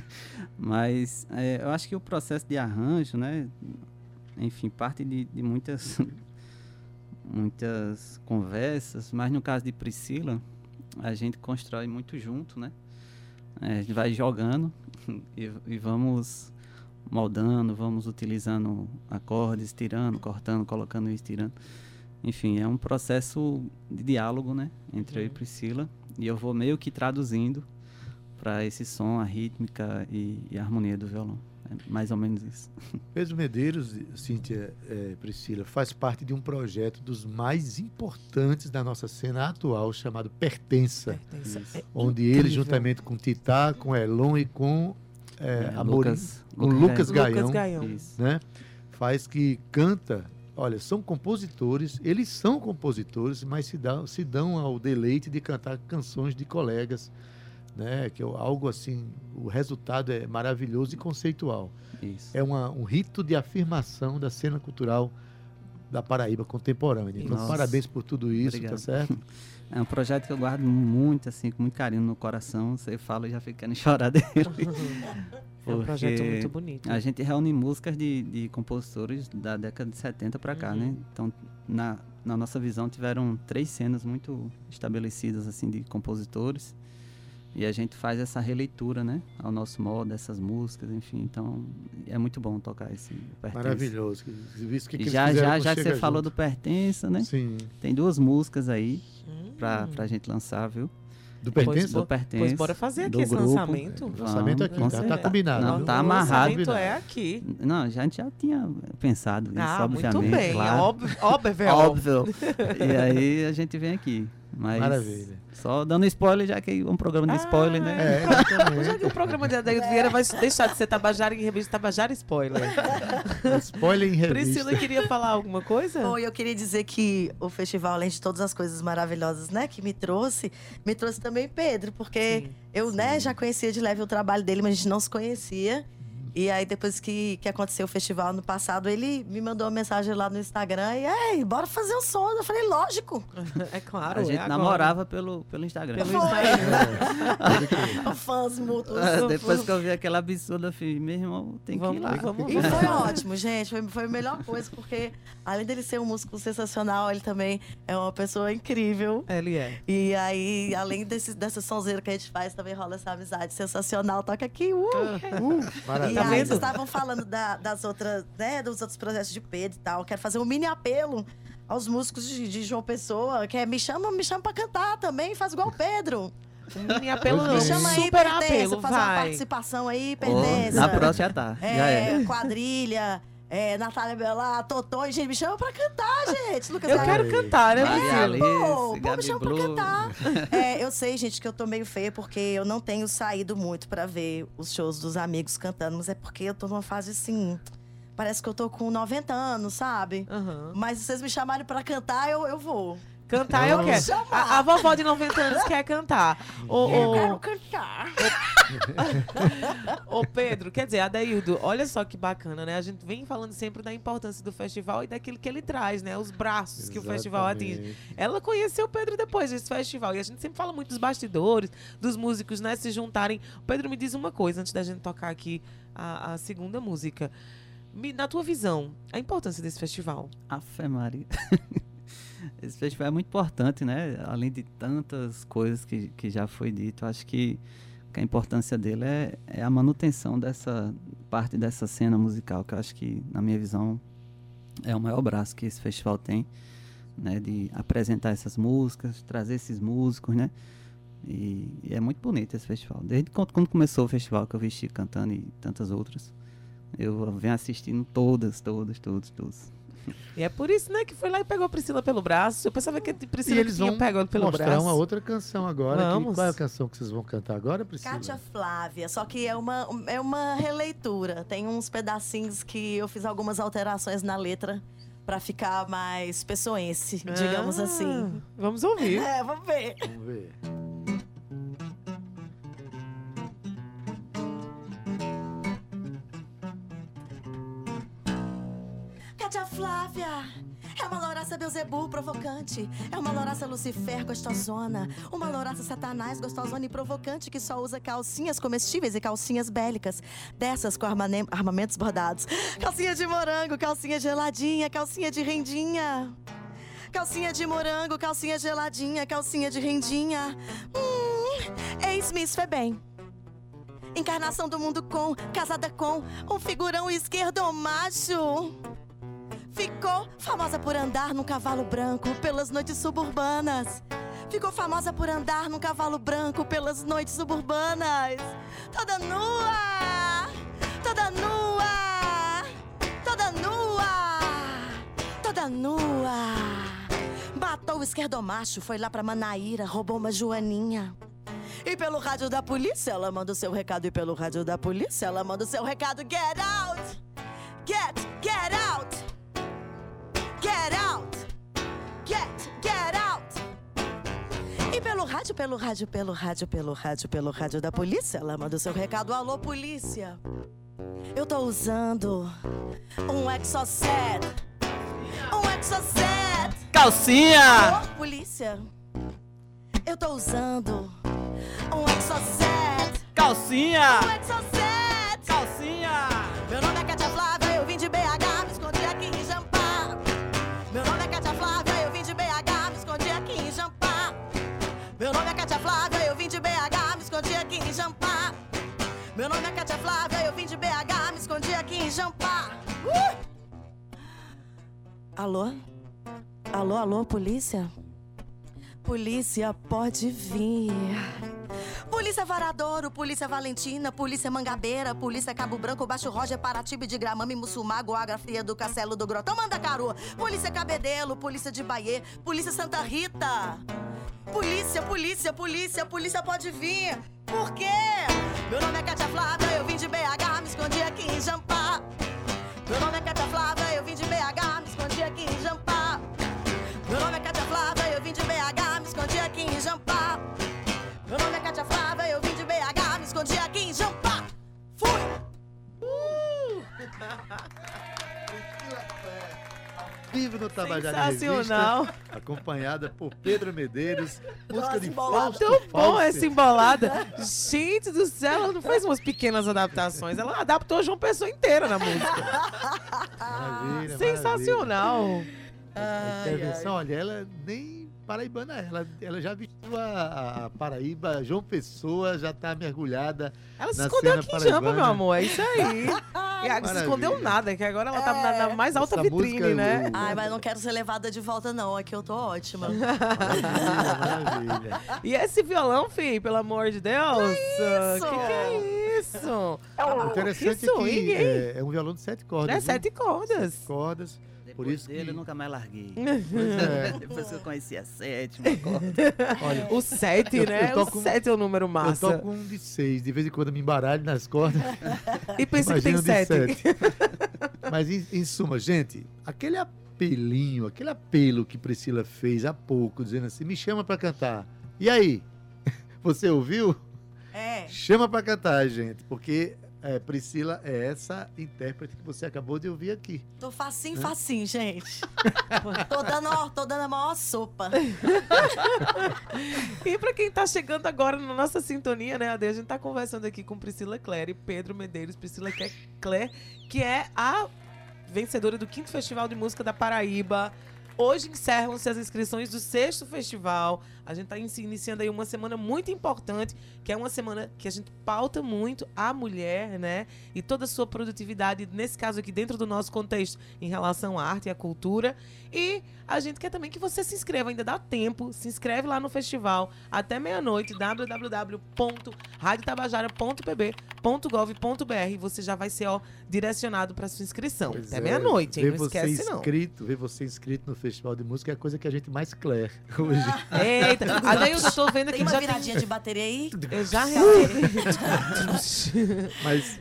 Mas é, eu acho que o processo de arranjo, né? Enfim, parte de, de muitas, muitas conversas, mas no caso de Priscila, a gente constrói muito junto, né? É, a gente vai jogando e, e vamos moldando, vamos utilizando acordes, tirando, cortando, colocando e estirando. Enfim, é um processo de diálogo, né? Entre eu e Priscila. E eu vou meio que traduzindo para esse som, a rítmica e, e a harmonia do violão. É mais ou menos isso.
Pedro Medeiros, Cíntia é, Priscila, faz parte de um projeto dos mais importantes da nossa cena atual, chamado Pertença,
Pertença. É
onde ele,
incrível.
juntamente com Titá, com Elon e com é,
É,
Amorim,
Lucas,
com Lucas Gaião,
Lucas Gaião.
Isso.
né? Faz que canta. Olha, são compositores, eles são compositores, mas se dão, se dão ao deleite de cantar canções de colegas, né? Que é algo assim, o resultado é maravilhoso e conceitual.
Isso.
É uma- um rito de afirmação da cena cultural da Paraíba contemporânea. Então,
Nossa.
parabéns por tudo isso, tá
Obrigado.
certo?
É um projeto que eu guardo muito, assim, com muito carinho no coração. Você fala e já fica querendo chorar dele.
É um projeto muito bonito.
A gente reúne músicas de, de compositores da década de 70 para cá,
Uhum.
né? Então, na, na nossa visão, tiveram três cenas muito estabelecidas, assim, de compositores. E a gente faz essa releitura, né? Ao nosso modo, dessas músicas, enfim. Então, é muito bom tocar esse Pertença.
Maravilhoso. Visto que,
E já, já, já que você falou
Junto.
do Pertença, né?
Sim.
Tem duas músicas aí
Hum.
pra, pra gente lançar, viu?
Do
Pois,
Pertença?
bo-
Pertença,
pois bora fazer aqui
do
esse
grupo.
lançamento.
O lançamento aqui, tá, tá combinado.
Não,
viu?
tá
o
amarrado.
lançamento é aqui.
Não, a gente já tinha pensado nisso,
Ah,
obviamente.
muito bem.
claro.
Óbvio, óbvio.
Óbvio. e aí a gente vem aqui. Mas
Maravilha.
Só dando spoiler, já que é um programa de
Ah,
spoiler, né?
É,
Já que o programa de Adair Vieira vai deixar de ser Tabajara em revista Tabajara Spoiler.
Spoiler em revista.
Priscila queria falar alguma coisa?
Bom, eu queria dizer que o festival, além de todas as coisas maravilhosas, né, que me trouxe, me trouxe também Pedro, porque
Sim,
eu, né, já conhecia de leve o trabalho dele, mas a gente não se conhecia. E aí, depois que, que aconteceu o festival no passado, ele me mandou uma mensagem lá no Instagram e, ei, bora fazer o som. Eu falei, lógico.
É claro.
a gente
é agora.
namorava pelo, pelo Instagram.
Pelo. Instagram.
Fãs mútuos.
Ah, Depois que eu vi aquela absurda, eu falei, meu irmão, tem que ir
Vamos,
lá.
vamos
E foi ótimo, gente. Foi, foi a melhor coisa, porque além dele ser um músico sensacional, ele também é uma pessoa incrível.
Ele é.
E aí, além desse, dessa sonzeira que a gente faz, também rola essa amizade sensacional. Toca aqui, uh!
Uh,
E
maravilha.
Tá vendo?
vocês estavam falando da- das outras, né, dos outros projetos de Pedro e tal. Quero fazer um mini apelo aos músicos de, de João Pessoa, que é me chama, me chama pra cantar também, faz igual o Pedro.
Um mini apelo não.
Me chama aí,
super
Pertença,
apelo,
fazer uma
vai.
participação aí, Pertença.
na próxima já tá. já é.
É, quadrilha, é, Natália Belar, Totó, e gente, me chama pra cantar, gente. Lucas
Eu quero cantar, né,
Maria? Alice,
Pô, pô, me chama pra
Blue.
cantar. É, eu sei, gente, que eu tô meio feia porque eu não tenho saído muito pra ver os shows dos amigos cantando, mas é porque eu tô numa fase assim. Parece que eu tô com 90 anos, sabe?
Aham.
Mas se vocês me chamarem pra cantar, eu, eu vou.
Cantar eu
Não.
quero. A, a vovó de 90 anos quer cantar. Ô,
Eu
ô,
quero cantar.
Ô Pedro, quer dizer, Adaildo, olha só que bacana, né? A gente vem falando sempre da importância do festival e daquilo que ele traz, né? Os braços que o festival atinge.
Exatamente.
Ela conheceu o Pedro depois desse festival. E a gente sempre fala muito dos bastidores, dos músicos, né? Se juntarem. O Pedro, me diz uma coisa antes da gente tocar aqui a, a segunda música. Me- na tua visão, a importância desse festival.
Afe Maria. Esse festival é muito importante, né? Além de tantas coisas que, que já foi dito, acho que, que a importância dele é, é a manutenção dessa parte dessa cena musical, que eu acho que, na minha visão, é o maior braço que esse festival tem, né? De apresentar essas músicas, trazer esses músicos, né? E, e é muito bonito esse festival. Desde quando, quando começou o festival, que eu vi cantando e tantas outras, eu venho assistindo todas, todas, todas, todas.
E é por isso, né, que foi lá e pegou a Priscila pelo braço. Eu pensava que a
E
Priscila
eles
tinha
vão
pegado pelo
mostrar
braço.
uma outra canção agora. que-
Vamos.
qual é a canção que vocês vão cantar agora, Priscila?
Kátia Flávia, só que é uma, é uma releitura. Tem uns pedacinhos que eu fiz algumas alterações na letra pra ficar mais pessoense, digamos
Ah,
assim.
Vamos ouvir.
É, vamos ver.
Vamos ver.
Louraça Beuzebu provocante. É uma louraça Lucifer gostosona. Uma louraça Satanás gostosona e provocante que só usa calcinhas comestíveis e calcinhas bélicas. Dessas com armamentos bordados. Calcinha de morango, calcinha geladinha, calcinha de rendinha. Calcinha de morango, calcinha geladinha, calcinha de rendinha. Hum, ex-Miss Febem. Encarnação do mundo com, casada com um figurão esquerdo macho. Ficou famosa por andar num cavalo branco pelas noites suburbanas. Ficou famosa por andar num cavalo branco pelas noites suburbanas. Toda nua, toda nua, toda nua, toda nua. Matou o esquerdomacho, foi lá pra Manaíra, roubou uma joaninha. E pelo rádio da polícia, ela manda o seu recado. E pelo rádio da polícia, ela manda o seu recado. Get out! Get, get out! Get, get out! E pelo rádio, pelo rádio, pelo rádio, pelo rádio, pelo rádio da polícia, ela manda o seu recado. Alô, polícia! Eu tô usando um Exocet. Um Exocet.
Calcinha!
Ô, polícia, eu tô usando um Exocet.
Calcinha!
Um Exocet.
Calcinha!
Meu nome é Katia Jampá. Uh! Alô? Alô, alô, polícia? Polícia, pode vir. Polícia Varadouro, Polícia Valentina, Polícia Mangabeira, Polícia Cabo Branco, Baixo Roger, Paratibe de Gramame, Mussumago, Água Fria do Castelo do Grotão, Mandacaru, Polícia Cabedelo, Polícia de Bahia, Polícia Santa Rita. Polícia, polícia, polícia, polícia pode vir. Por quê? Meu nome é Katia Flávia, eu vim de BH, me escondi aqui em Jampá.
Vivo no Tabajara
Sensacional.
Revista, acompanhada por Pedro Medeiros, música de
embolada.
Fausto
Muito bom essa embolada. Gente do céu, ela não fez umas pequenas adaptações. Ela adaptou João Pessoa inteira na música.
Maravilha,
Sensacional.
maravilha. A intervenção, olha, ela nem paraibana é. Ela, ela já vestiu a, a Paraíba, João Pessoa já está mergulhada.
Ela se
Na
escondeu
cena
aqui em Jampa, meu amor. É isso aí. E ela se escondeu nada, que agora ela tá na, na mais alta
Essa
vitrine,
música,
né?
o-
Ai, mas não quero ser levada de volta, não. Aqui eu tô ótima.
Maravilha, maravilha.
E esse violão, fi, pelo amor de Deus?
isso?
Que que é isso?
O interessante
Que
é que é, é um violão de sete cordas.
É sete cordas.
Sete cordas.
Depois
Por isso
dele
que-
eu nunca mais larguei.
É.
Depois que eu conheci a sétima corda.
Olha,
O sete,
Eu-
né?
eu
o
com-
sete é o número
eu
massa.
toco um de seis. De vez em quando eu me embaralho nas cordas.
E pensa que tem
de
sete.
Mas em, em suma, gente, aquele apelinho, aquele apelo que Priscila fez há pouco, dizendo assim, me chama pra cantar. E aí? Você ouviu?
É.
Chama pra cantar, gente, porque é, Priscila é essa intérprete que você acabou de ouvir aqui.
Tô facinho, facinho, gente. tô, dando, ó, tô dando a maior sopa.
E pra quem tá chegando agora na nossa sintonia, né, Ade? A gente tá conversando aqui com Priscila Clare e Pedro Medeiros. Priscila Clare, que é a vencedora do quinto Festival de Música da Paraíba. Hoje encerram-se as inscrições do sexto festival. A gente está iniciando aí uma semana muito importante, que é uma semana que a gente pauta muito a mulher, né? E toda a sua produtividade, nesse caso aqui, dentro do nosso contexto, em relação à arte e à cultura. E a gente quer também que você se inscreva, ainda dá tempo. Se inscreve lá no festival até meia-noite, www.radiotabajara.pb.gov.br. Você já vai ser ó, direcionado para sua inscrição.
Pois
até
é,
meia-noite, hein?
ver
Não esquece, não.
inscrito, Ver você inscrito no Festival de Música é a coisa que a gente mais clé hoje.
Eita, Adaildo, eu tô vendo aqui
Tem
que
uma
já tem
viradinha de bateria aí?
Eu já recebi.
Mas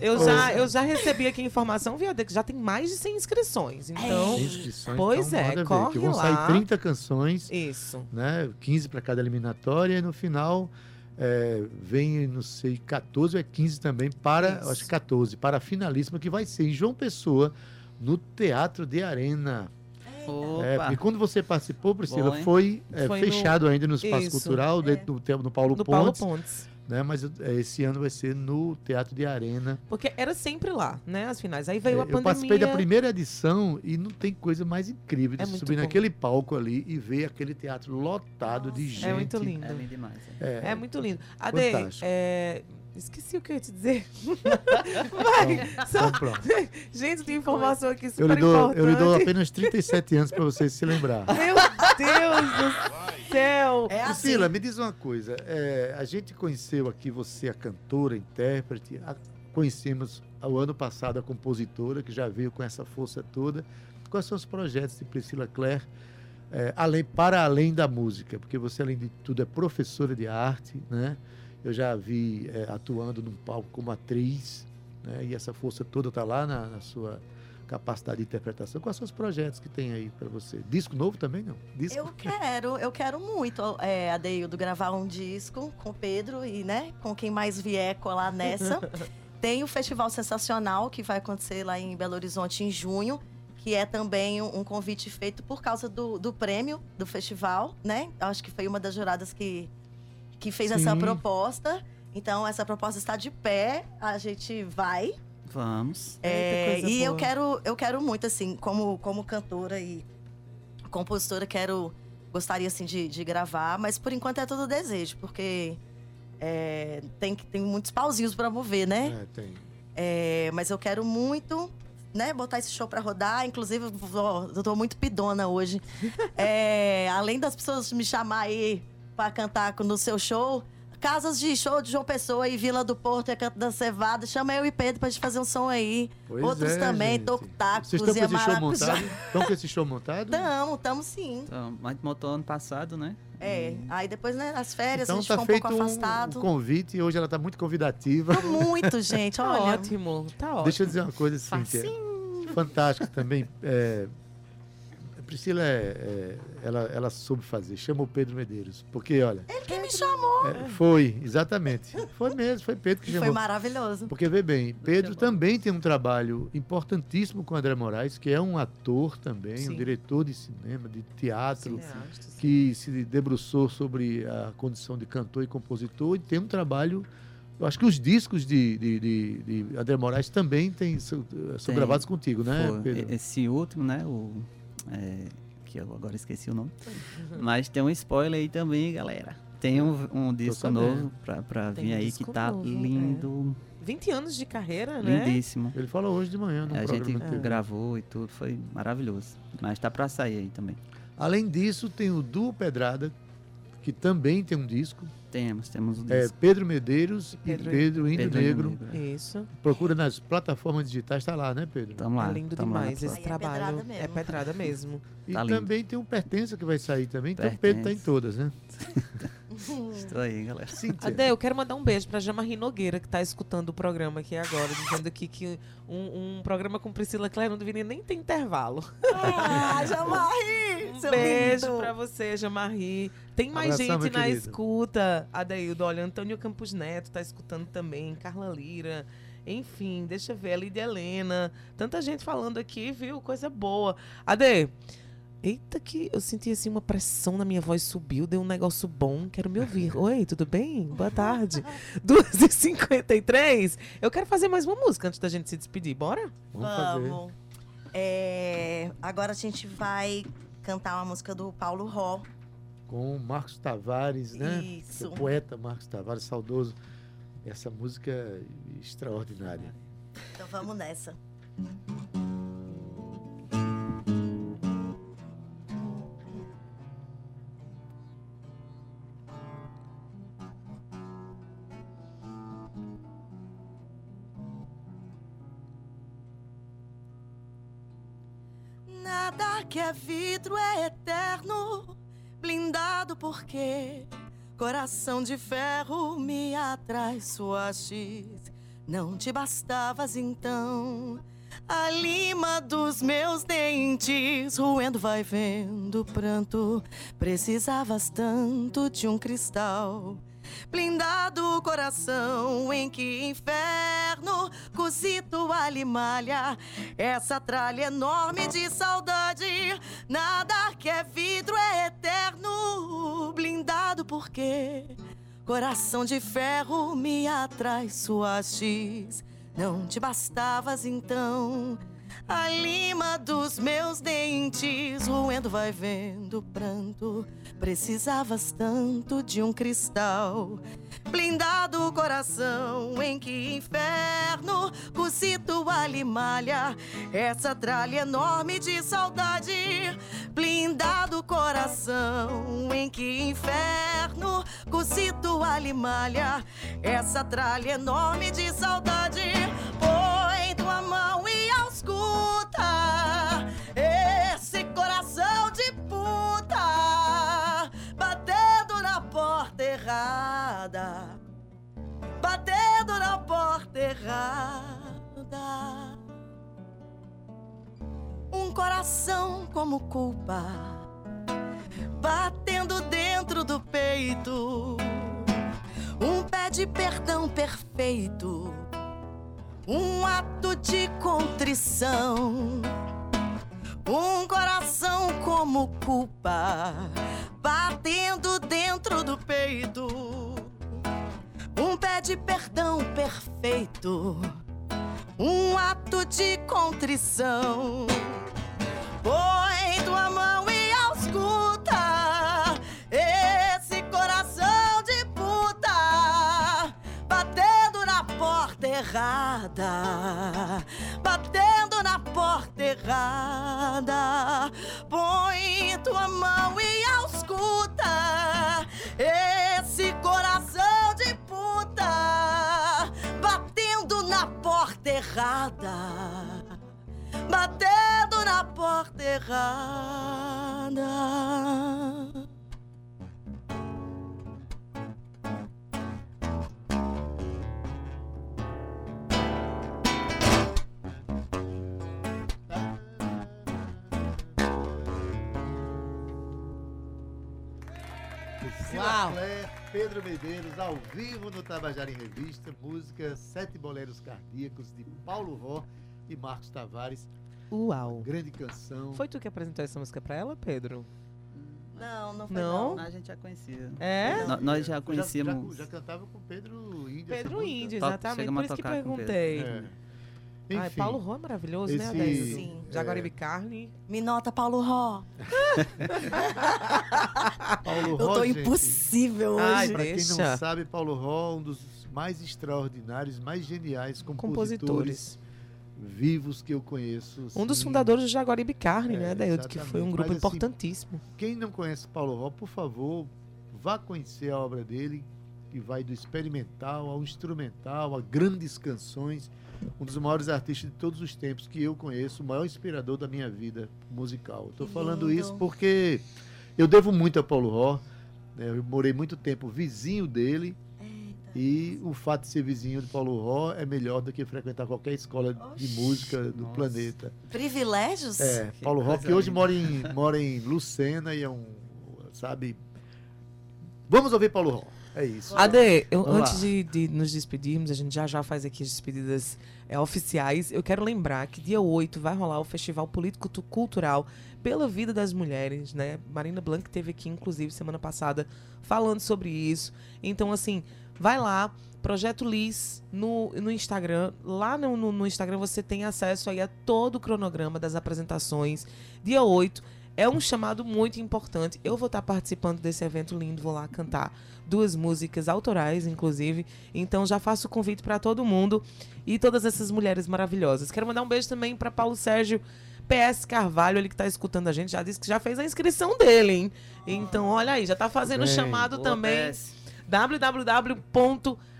eu, já, eu já recebi aqui a informação, Viada, que já tem mais de 100 inscrições. Então,
inscrições,
pois
então,
é,
ver,
corre
que vão
lá.
sair 30 canções,
isso.
né? 15 para cada eliminatória e no final é, vem, não sei, 14 ou é 15 também para,
Isso.
acho que 14, para a finalíssima que vai ser em João Pessoa, no Teatro de Arena. É,
Opa!
porque quando você participou, Priscila,
Bom,
foi, é,
Foi no-
fechado ainda no Espaço
Isso.
Cultural, dentro do, te- no Paulo
Do Paulo
Pontes,
Pontes.
né? Mas é, esse ano vai ser no Teatro de Arena.
Porque era sempre lá, né? As finais. Aí veio
É,
a
eu
pandemia.
participei da primeira edição e não tem coisa mais incrível de
É
se
muito
subir
bom.
naquele palco ali e ver aquele teatro lotado de gente.
É muito lindo.
É lindo demais. é.
É,
É muito lindo. Ade, é... esqueci o que eu ia te dizer. Vai!
Então
Só...
pronto.
Gente, tem informação aqui
Eu
super
lhe, dou,
importante.
eu lhe dou apenas 37 anos para você se lembrar.
Meu Deus do céu!
É assim.
Priscila, me diz uma coisa. é, a gente conheceu aqui você, a cantora, intérprete. a- conhecemos ao ano passado a compositora, que já veio com essa força toda. Quais são os projetos de Priscila Clare, é, além, para além da música? Porque você, além de tudo, é professora de arte, né? Eu já a vi é, atuando num palco como atriz, né? E essa força toda está lá na, na sua capacidade de interpretação. Quais são os projetos que tem aí para você? Disco novo também, não? Disco?
Eu quero, eu quero muito, é, Adeildo, gravar um disco com o Pedro e, né, com quem mais vier colar nessa. Tem o Festival Sensacional, que vai acontecer lá em Belo Horizonte em junho, que é também um, convite feito por causa do, do prêmio do festival, né? Acho que foi uma das juradas que, que fez essa
Sim.
proposta. Então, essa proposta está de pé, a gente vai.
Vamos.
É,
Eita,
e eu quero, eu quero muito, assim, como, como cantora e compositora, quero. Gostaria, assim, de, de gravar, mas por enquanto é tudo desejo, porque é, tem, que- tem muitos pauzinhos para mover, né?
É, tem.
É, mas eu quero muito, né, botar esse show pra rodar. Inclusive, eu tô muito pidona hoje. É, além das pessoas me chamar aí pra cantar no seu show, casas de show de João Pessoa e Vila do Porto e Canto da Cevada, chama eu e Pedro pra gente fazer um som aí.
Pois
Outros
é,
também,
gente.
Toco Tacos
Vocês estão
e
com esse show montado? Estão com esse show montado?
Tamo, tamo sim.
Então, a gente montou ano passado, né?
É, aí depois, né, as férias,
Então
a gente
tá
ficou um
feito
pouco
um,
afastado.
um convite e hoje ela tá muito convidativa.
Tá muito, gente,
Tá
olha.
ótimo, tá ótimo.
Deixa eu dizer uma coisa, Cíntia. Fantástica também. É, Priscila, é, é, ela, ela soube fazer. Chama o Pedro Medeiros. Porque, olha,
Ele que me chamou.
é, foi, exatamente. Foi mesmo, foi Pedro que
Foi
chamou.
maravilhoso.
Porque, vê bem, Pedro também tem um trabalho importantíssimo com o André Moraes, que é um ator também, um
Sim.
diretor de cinema, de teatro,
Cineasta,
que se debruçou sobre a condição de cantor e compositor e tem um trabalho. Eu acho que os discos de, de, de, de André Moraes também tem, são,
Tem.
gravados contigo, né,
Foi.
Pedro?
E- Esse último, né? O, é, que eu agora esqueci o nome. Mas tem um spoiler aí também, galera. Tem um, um disco novo pra, pra
Tem
vir
um
aí que tá
novo,
lindo,
20 anos de carreira, né?
lindíssimo.
Ele falou hoje de manhã no
A
programa.
gente gravou e tudo, foi maravilhoso. Mas tá pra sair aí também.
Além disso, tem o Duo Pedrada, que também tem um disco.
Temos, temos o
É
disco.
Pedro Medeiros
Pedro-
e Pedro Índio Negro.
Negro.
Isso.
Procura nas plataformas digitais, tá lá, né, Pedro?
Tamo lá.
é lindo
tamo lá
demais esse
é
trabalho.
pedrada mesmo.
É pedrada mesmo.
E
Tá
também tem um Pertença que vai sair também. Então o Pedro tá em
Pertence.
todas, né?
Estou aí, galera.
Cíntia.
Ade, eu quero mandar um beijo pra Jamarri Nogueira, que tá escutando o programa aqui agora, dizendo aqui que um, um programa com Priscila Clare não deveria nem ter intervalo.
Ah, Jamarri!
Um beijo pra você, Jamarri. Tem mais
Abração,
gente na
querido.
escuta. Adeildo, olha, Antônio Campos Neto tá escutando também, Carla Lira. Enfim, deixa eu ver, a Lídia Helena. Tanta gente falando aqui, viu? Coisa boa. Ade, eita que eu senti assim uma pressão na minha voz, subiu, deu um negócio bom, quero me ouvir. Oi, tudo bem? Boa tarde. 2h53. Eu quero fazer mais uma música antes da gente se despedir, bora?
Vamos fazer.
Vamos. É, agora a gente vai cantar uma música do Paulo Ró.
Com o Marcos Tavares, né?
Isso.
O poeta Marcos Tavares, saudoso. Essa música é extraordinária.
Então vamos nessa. Vidro é eterno, blindado porque coração de ferro me atraiçoaste. Não te bastavas então a lima dos meus dentes, roendo vai vendo pranto. Precisavas tanto de um cristal. Blindado o coração em que inferno cozido alimalha essa tralha enorme de saudade. Nada que é vidro é eterno, blindado porque coração de ferro me atraiçoastes. Não te bastavas então a lima dos meus dentes, roendo vai vendo pranto. Precisavas tanto de um cristal. Blindado o coração em que inferno cozido alimalha essa tralha enorme de saudade. Blindado o coração em que inferno cozido alimalha essa tralha enorme de saudade. Põe tua mão errada. Um coração como culpa batendo dentro do peito, um pé de perdão perfeito um ato de contrição. Um coração como culpa, batendo dentro do peito. Um pé de perdão perfeito, um ato de contrição. Põe tua mão e ausculta esse coração de puta, batendo na porta errada, batendo na porta errada. Põe tua mão e ausculta esse coração porta errada batendo na porta errada.
Priscila
Uau.
Clare, Pedro Medeiros, ao vivo no Tabajara em Revista, música Sete Boleros Cardíacos, de Paulo Ró e Marcos Tavares.
Uau.
Grande canção.
Foi tu que apresentou essa música pra ela, Pedro?
Não, não foi
Não?
não.
A gente já conhecia.
É?
No- nós já conhecíamos.
Já, já cantava com Pedro Índio.
Pedro. Índio, exatamente. Por isso que
tocar com Pedro.
perguntei.
É.
Ai,
Enfim,
Paulo Ró é maravilhoso, né,
esse-
Adeildo?
Sim.
Jaguaribe Carne.
Me nota, Paulo Ró.
Paulo
Eu
Ró,
tô
gente,
impossível hoje.
Ai,
Pra quem não sabe, Paulo Ró, um dos mais extraordinários, mais geniais compositores,
Compositores.
vivos que eu conheço.
Um dos
sim.
fundadores do Jaguaribe Carne,
É,
né, Adeildo? Que foi um grupo
Mas, assim,
importantíssimo.
Quem não conhece Paulo Ró, por favor, vá conhecer a obra dele, que vai do experimental ao instrumental, a grandes canções. Um dos maiores artistas de todos os tempos que eu conheço, o maior inspirador da minha vida musical. Estou falando
lindo.
isso porque eu devo muito a Paulo Ró. né? Eu morei muito tempo vizinho dele. E o fato de ser vizinho de Paulo Ró é melhor do que frequentar qualquer escola de
Oxi.
música do
Nossa.
planeta.
Privilégios?
É,
Que
Paulo Ró, que hoje mora em, mora em Lucena e é um, sabe... Vamos ouvir Paulo Ró, é isso.
Ade, eu- antes
lá.
de, de nos despedirmos, a gente já já faz aqui as despedidas é, oficiais. Eu quero lembrar que dia 8 vai rolar o Festival Político Tu- Cultural pela Vida das Mulheres, né? Marina Blanc teve aqui, inclusive, semana passada, falando sobre isso. Então, assim, vai lá, Projeto Liz no, no Instagram. Lá no, no, no Instagram você tem acesso aí a todo o cronograma das apresentações. Dia 8 é um chamado muito importante. Eu vou estar participando desse evento lindo, vou lá cantar duas músicas autorais, inclusive. Então já faço o convite para todo mundo e todas essas mulheres maravilhosas. Quero mandar um beijo também para Paulo Sérgio PS Carvalho, ele que tá escutando a gente, já disse que já fez a inscrição dele, hein? Então, olha aí, já tá fazendo o chamado
Boa,
também
PS.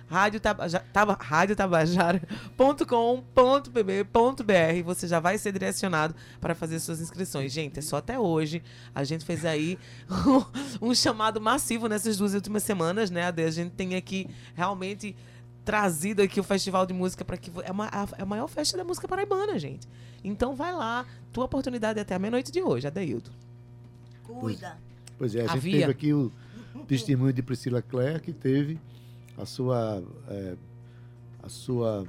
www.radiotabajara.com.pb.br Você já vai ser direcionado para fazer suas inscrições. Gente, é só até hoje. A gente fez aí um chamado massivo nessas duas últimas semanas, né? Ade? A gente tem aqui realmente trazido aqui o Festival de Música para que é, uma, a, é a maior festa da música paraibana, gente. Então vai lá, tua oportunidade é até a meia-noite de hoje, Adeildo.
Cuida.
Pois é, a gente
Havia.
teve aqui o testemunho de Priscila Clare, que teve a sua, é, a sua,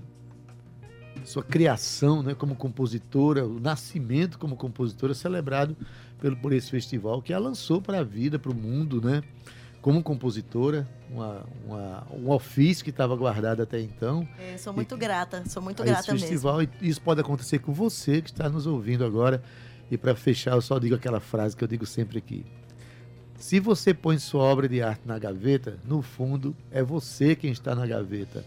sua criação né, como compositora, o nascimento como compositora celebrado pelo, por esse festival, que a lançou para a vida, para o mundo, né? Como compositora, uma, uma- um ofício que estava guardado até então.
É, sou muito grata, sou muito grata
esse
mesmo.
festival. E isso pode acontecer com você que está nos ouvindo agora. E para fechar, eu só digo aquela frase que eu digo sempre aqui. Se você põe sua obra de arte na gaveta, no fundo é você quem está na gaveta.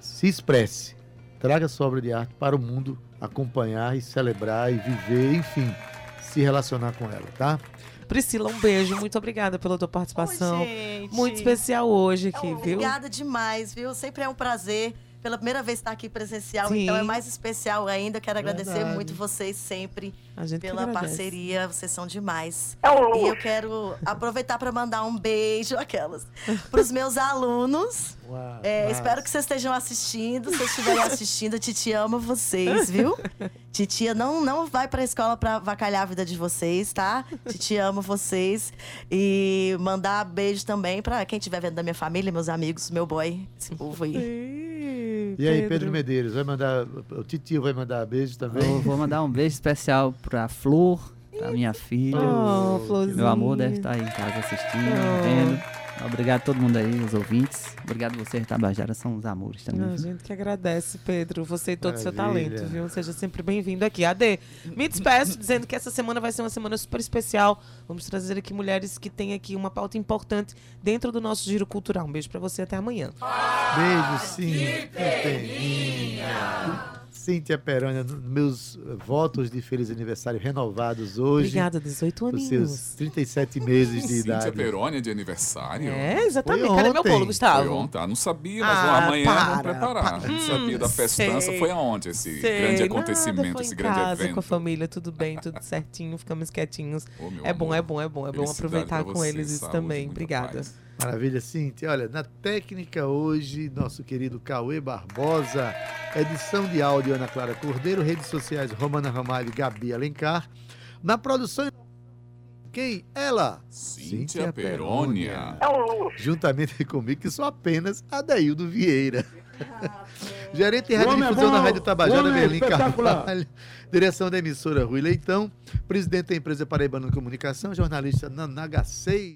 Se expresse. Traga sua obra de arte para o mundo acompanhar e celebrar e viver, enfim, se relacionar com ela, tá?
Priscila, um beijo. Muito obrigada pela tua participação.
Oi, gente.
Muito especial hoje aqui, viu?
Obrigada demais, viu? Sempre é um prazer. Pela primeira vez estar aqui presencial,
Sim.
então é mais especial ainda. Quero agradecer
Verdade.
muito vocês sempre
A
pela parceria. Vocês são demais.
É um
E eu quero aproveitar para mandar um beijo, aquelas, para os meus alunos.
Uau,
É, espero que vocês estejam assistindo. Se vocês estiverem assistindo, a Titi ama vocês, viu? Titia não, não vai pra escola pra vacalhar a vida de vocês, tá? Titi ama vocês. E mandar beijo também pra quem estiver vendo da minha família, meus amigos, meu boy, esse povo aí.
Ih,
E aí, Pedro Medeiros, vai mandar. O titio vai mandar beijo também.
Eu vou mandar um beijo especial pra Flor, pra minha filha.
Oh.
Meu amor deve estar aí em casa assistindo,
Oh.
vendo. Obrigado a todo mundo aí, os ouvintes. Obrigado vocês, Tabajara, são os amores também.
A gente que agradece, Pedro, você e todo o seu talento, viu? Seja sempre bem-vindo aqui. Ade, me despeço dizendo que essa semana vai ser uma semana super especial. Vamos trazer aqui mulheres que têm aqui uma pauta importante dentro do nosso giro cultural. Um beijo pra você até amanhã.
Beijo, Cíntia Peninha. Cíntia Perônia, meus votos de feliz aniversário renovados hoje.
Obrigada, 18
Os seus
aninhos.
37 meses de
Cíntia
idade.
Perônia de aniversário.
É, exatamente.
Foi
Cadê meu
ontem.
bolo,
Foi
Gustavo?
ontem, ah, não sabia, mas
Ah,
amanhã
para,
vamos preparar.
para.
Não sabia da
Hum,
festança.
sei.
Foi aonde esse
Sei,
grande
nada,
acontecimento,
foi
esse grande
casa,
evento?
com a família, tudo bem, tudo certinho, ficamos quietinhos.
Meu
É bom, é bom, é bom, é bom
Felicidade
aproveitar
pra
com
você,
eles isso
saúde,
também. Obrigada.
paz.
Maravilha, Cíntia. Olha, na técnica hoje, nosso querido Cauê Barbosa, edição de áudio Ana Clara Cordeiro, redes sociais Romana Ramalho e Gabi Alencar. Na produção, quem? Ela,
Cíntia Perônia.
juntamente comigo, que sou apenas Adaildo Vieira. Gerente de
O homem é
Radiodifusão da
bom,
Rádio Tabajara,
é
Berlim. Carvalho. Direção da emissora Rui Leitão. Presidente da empresa Paraibana de Comunicação, jornalista Nanagacei.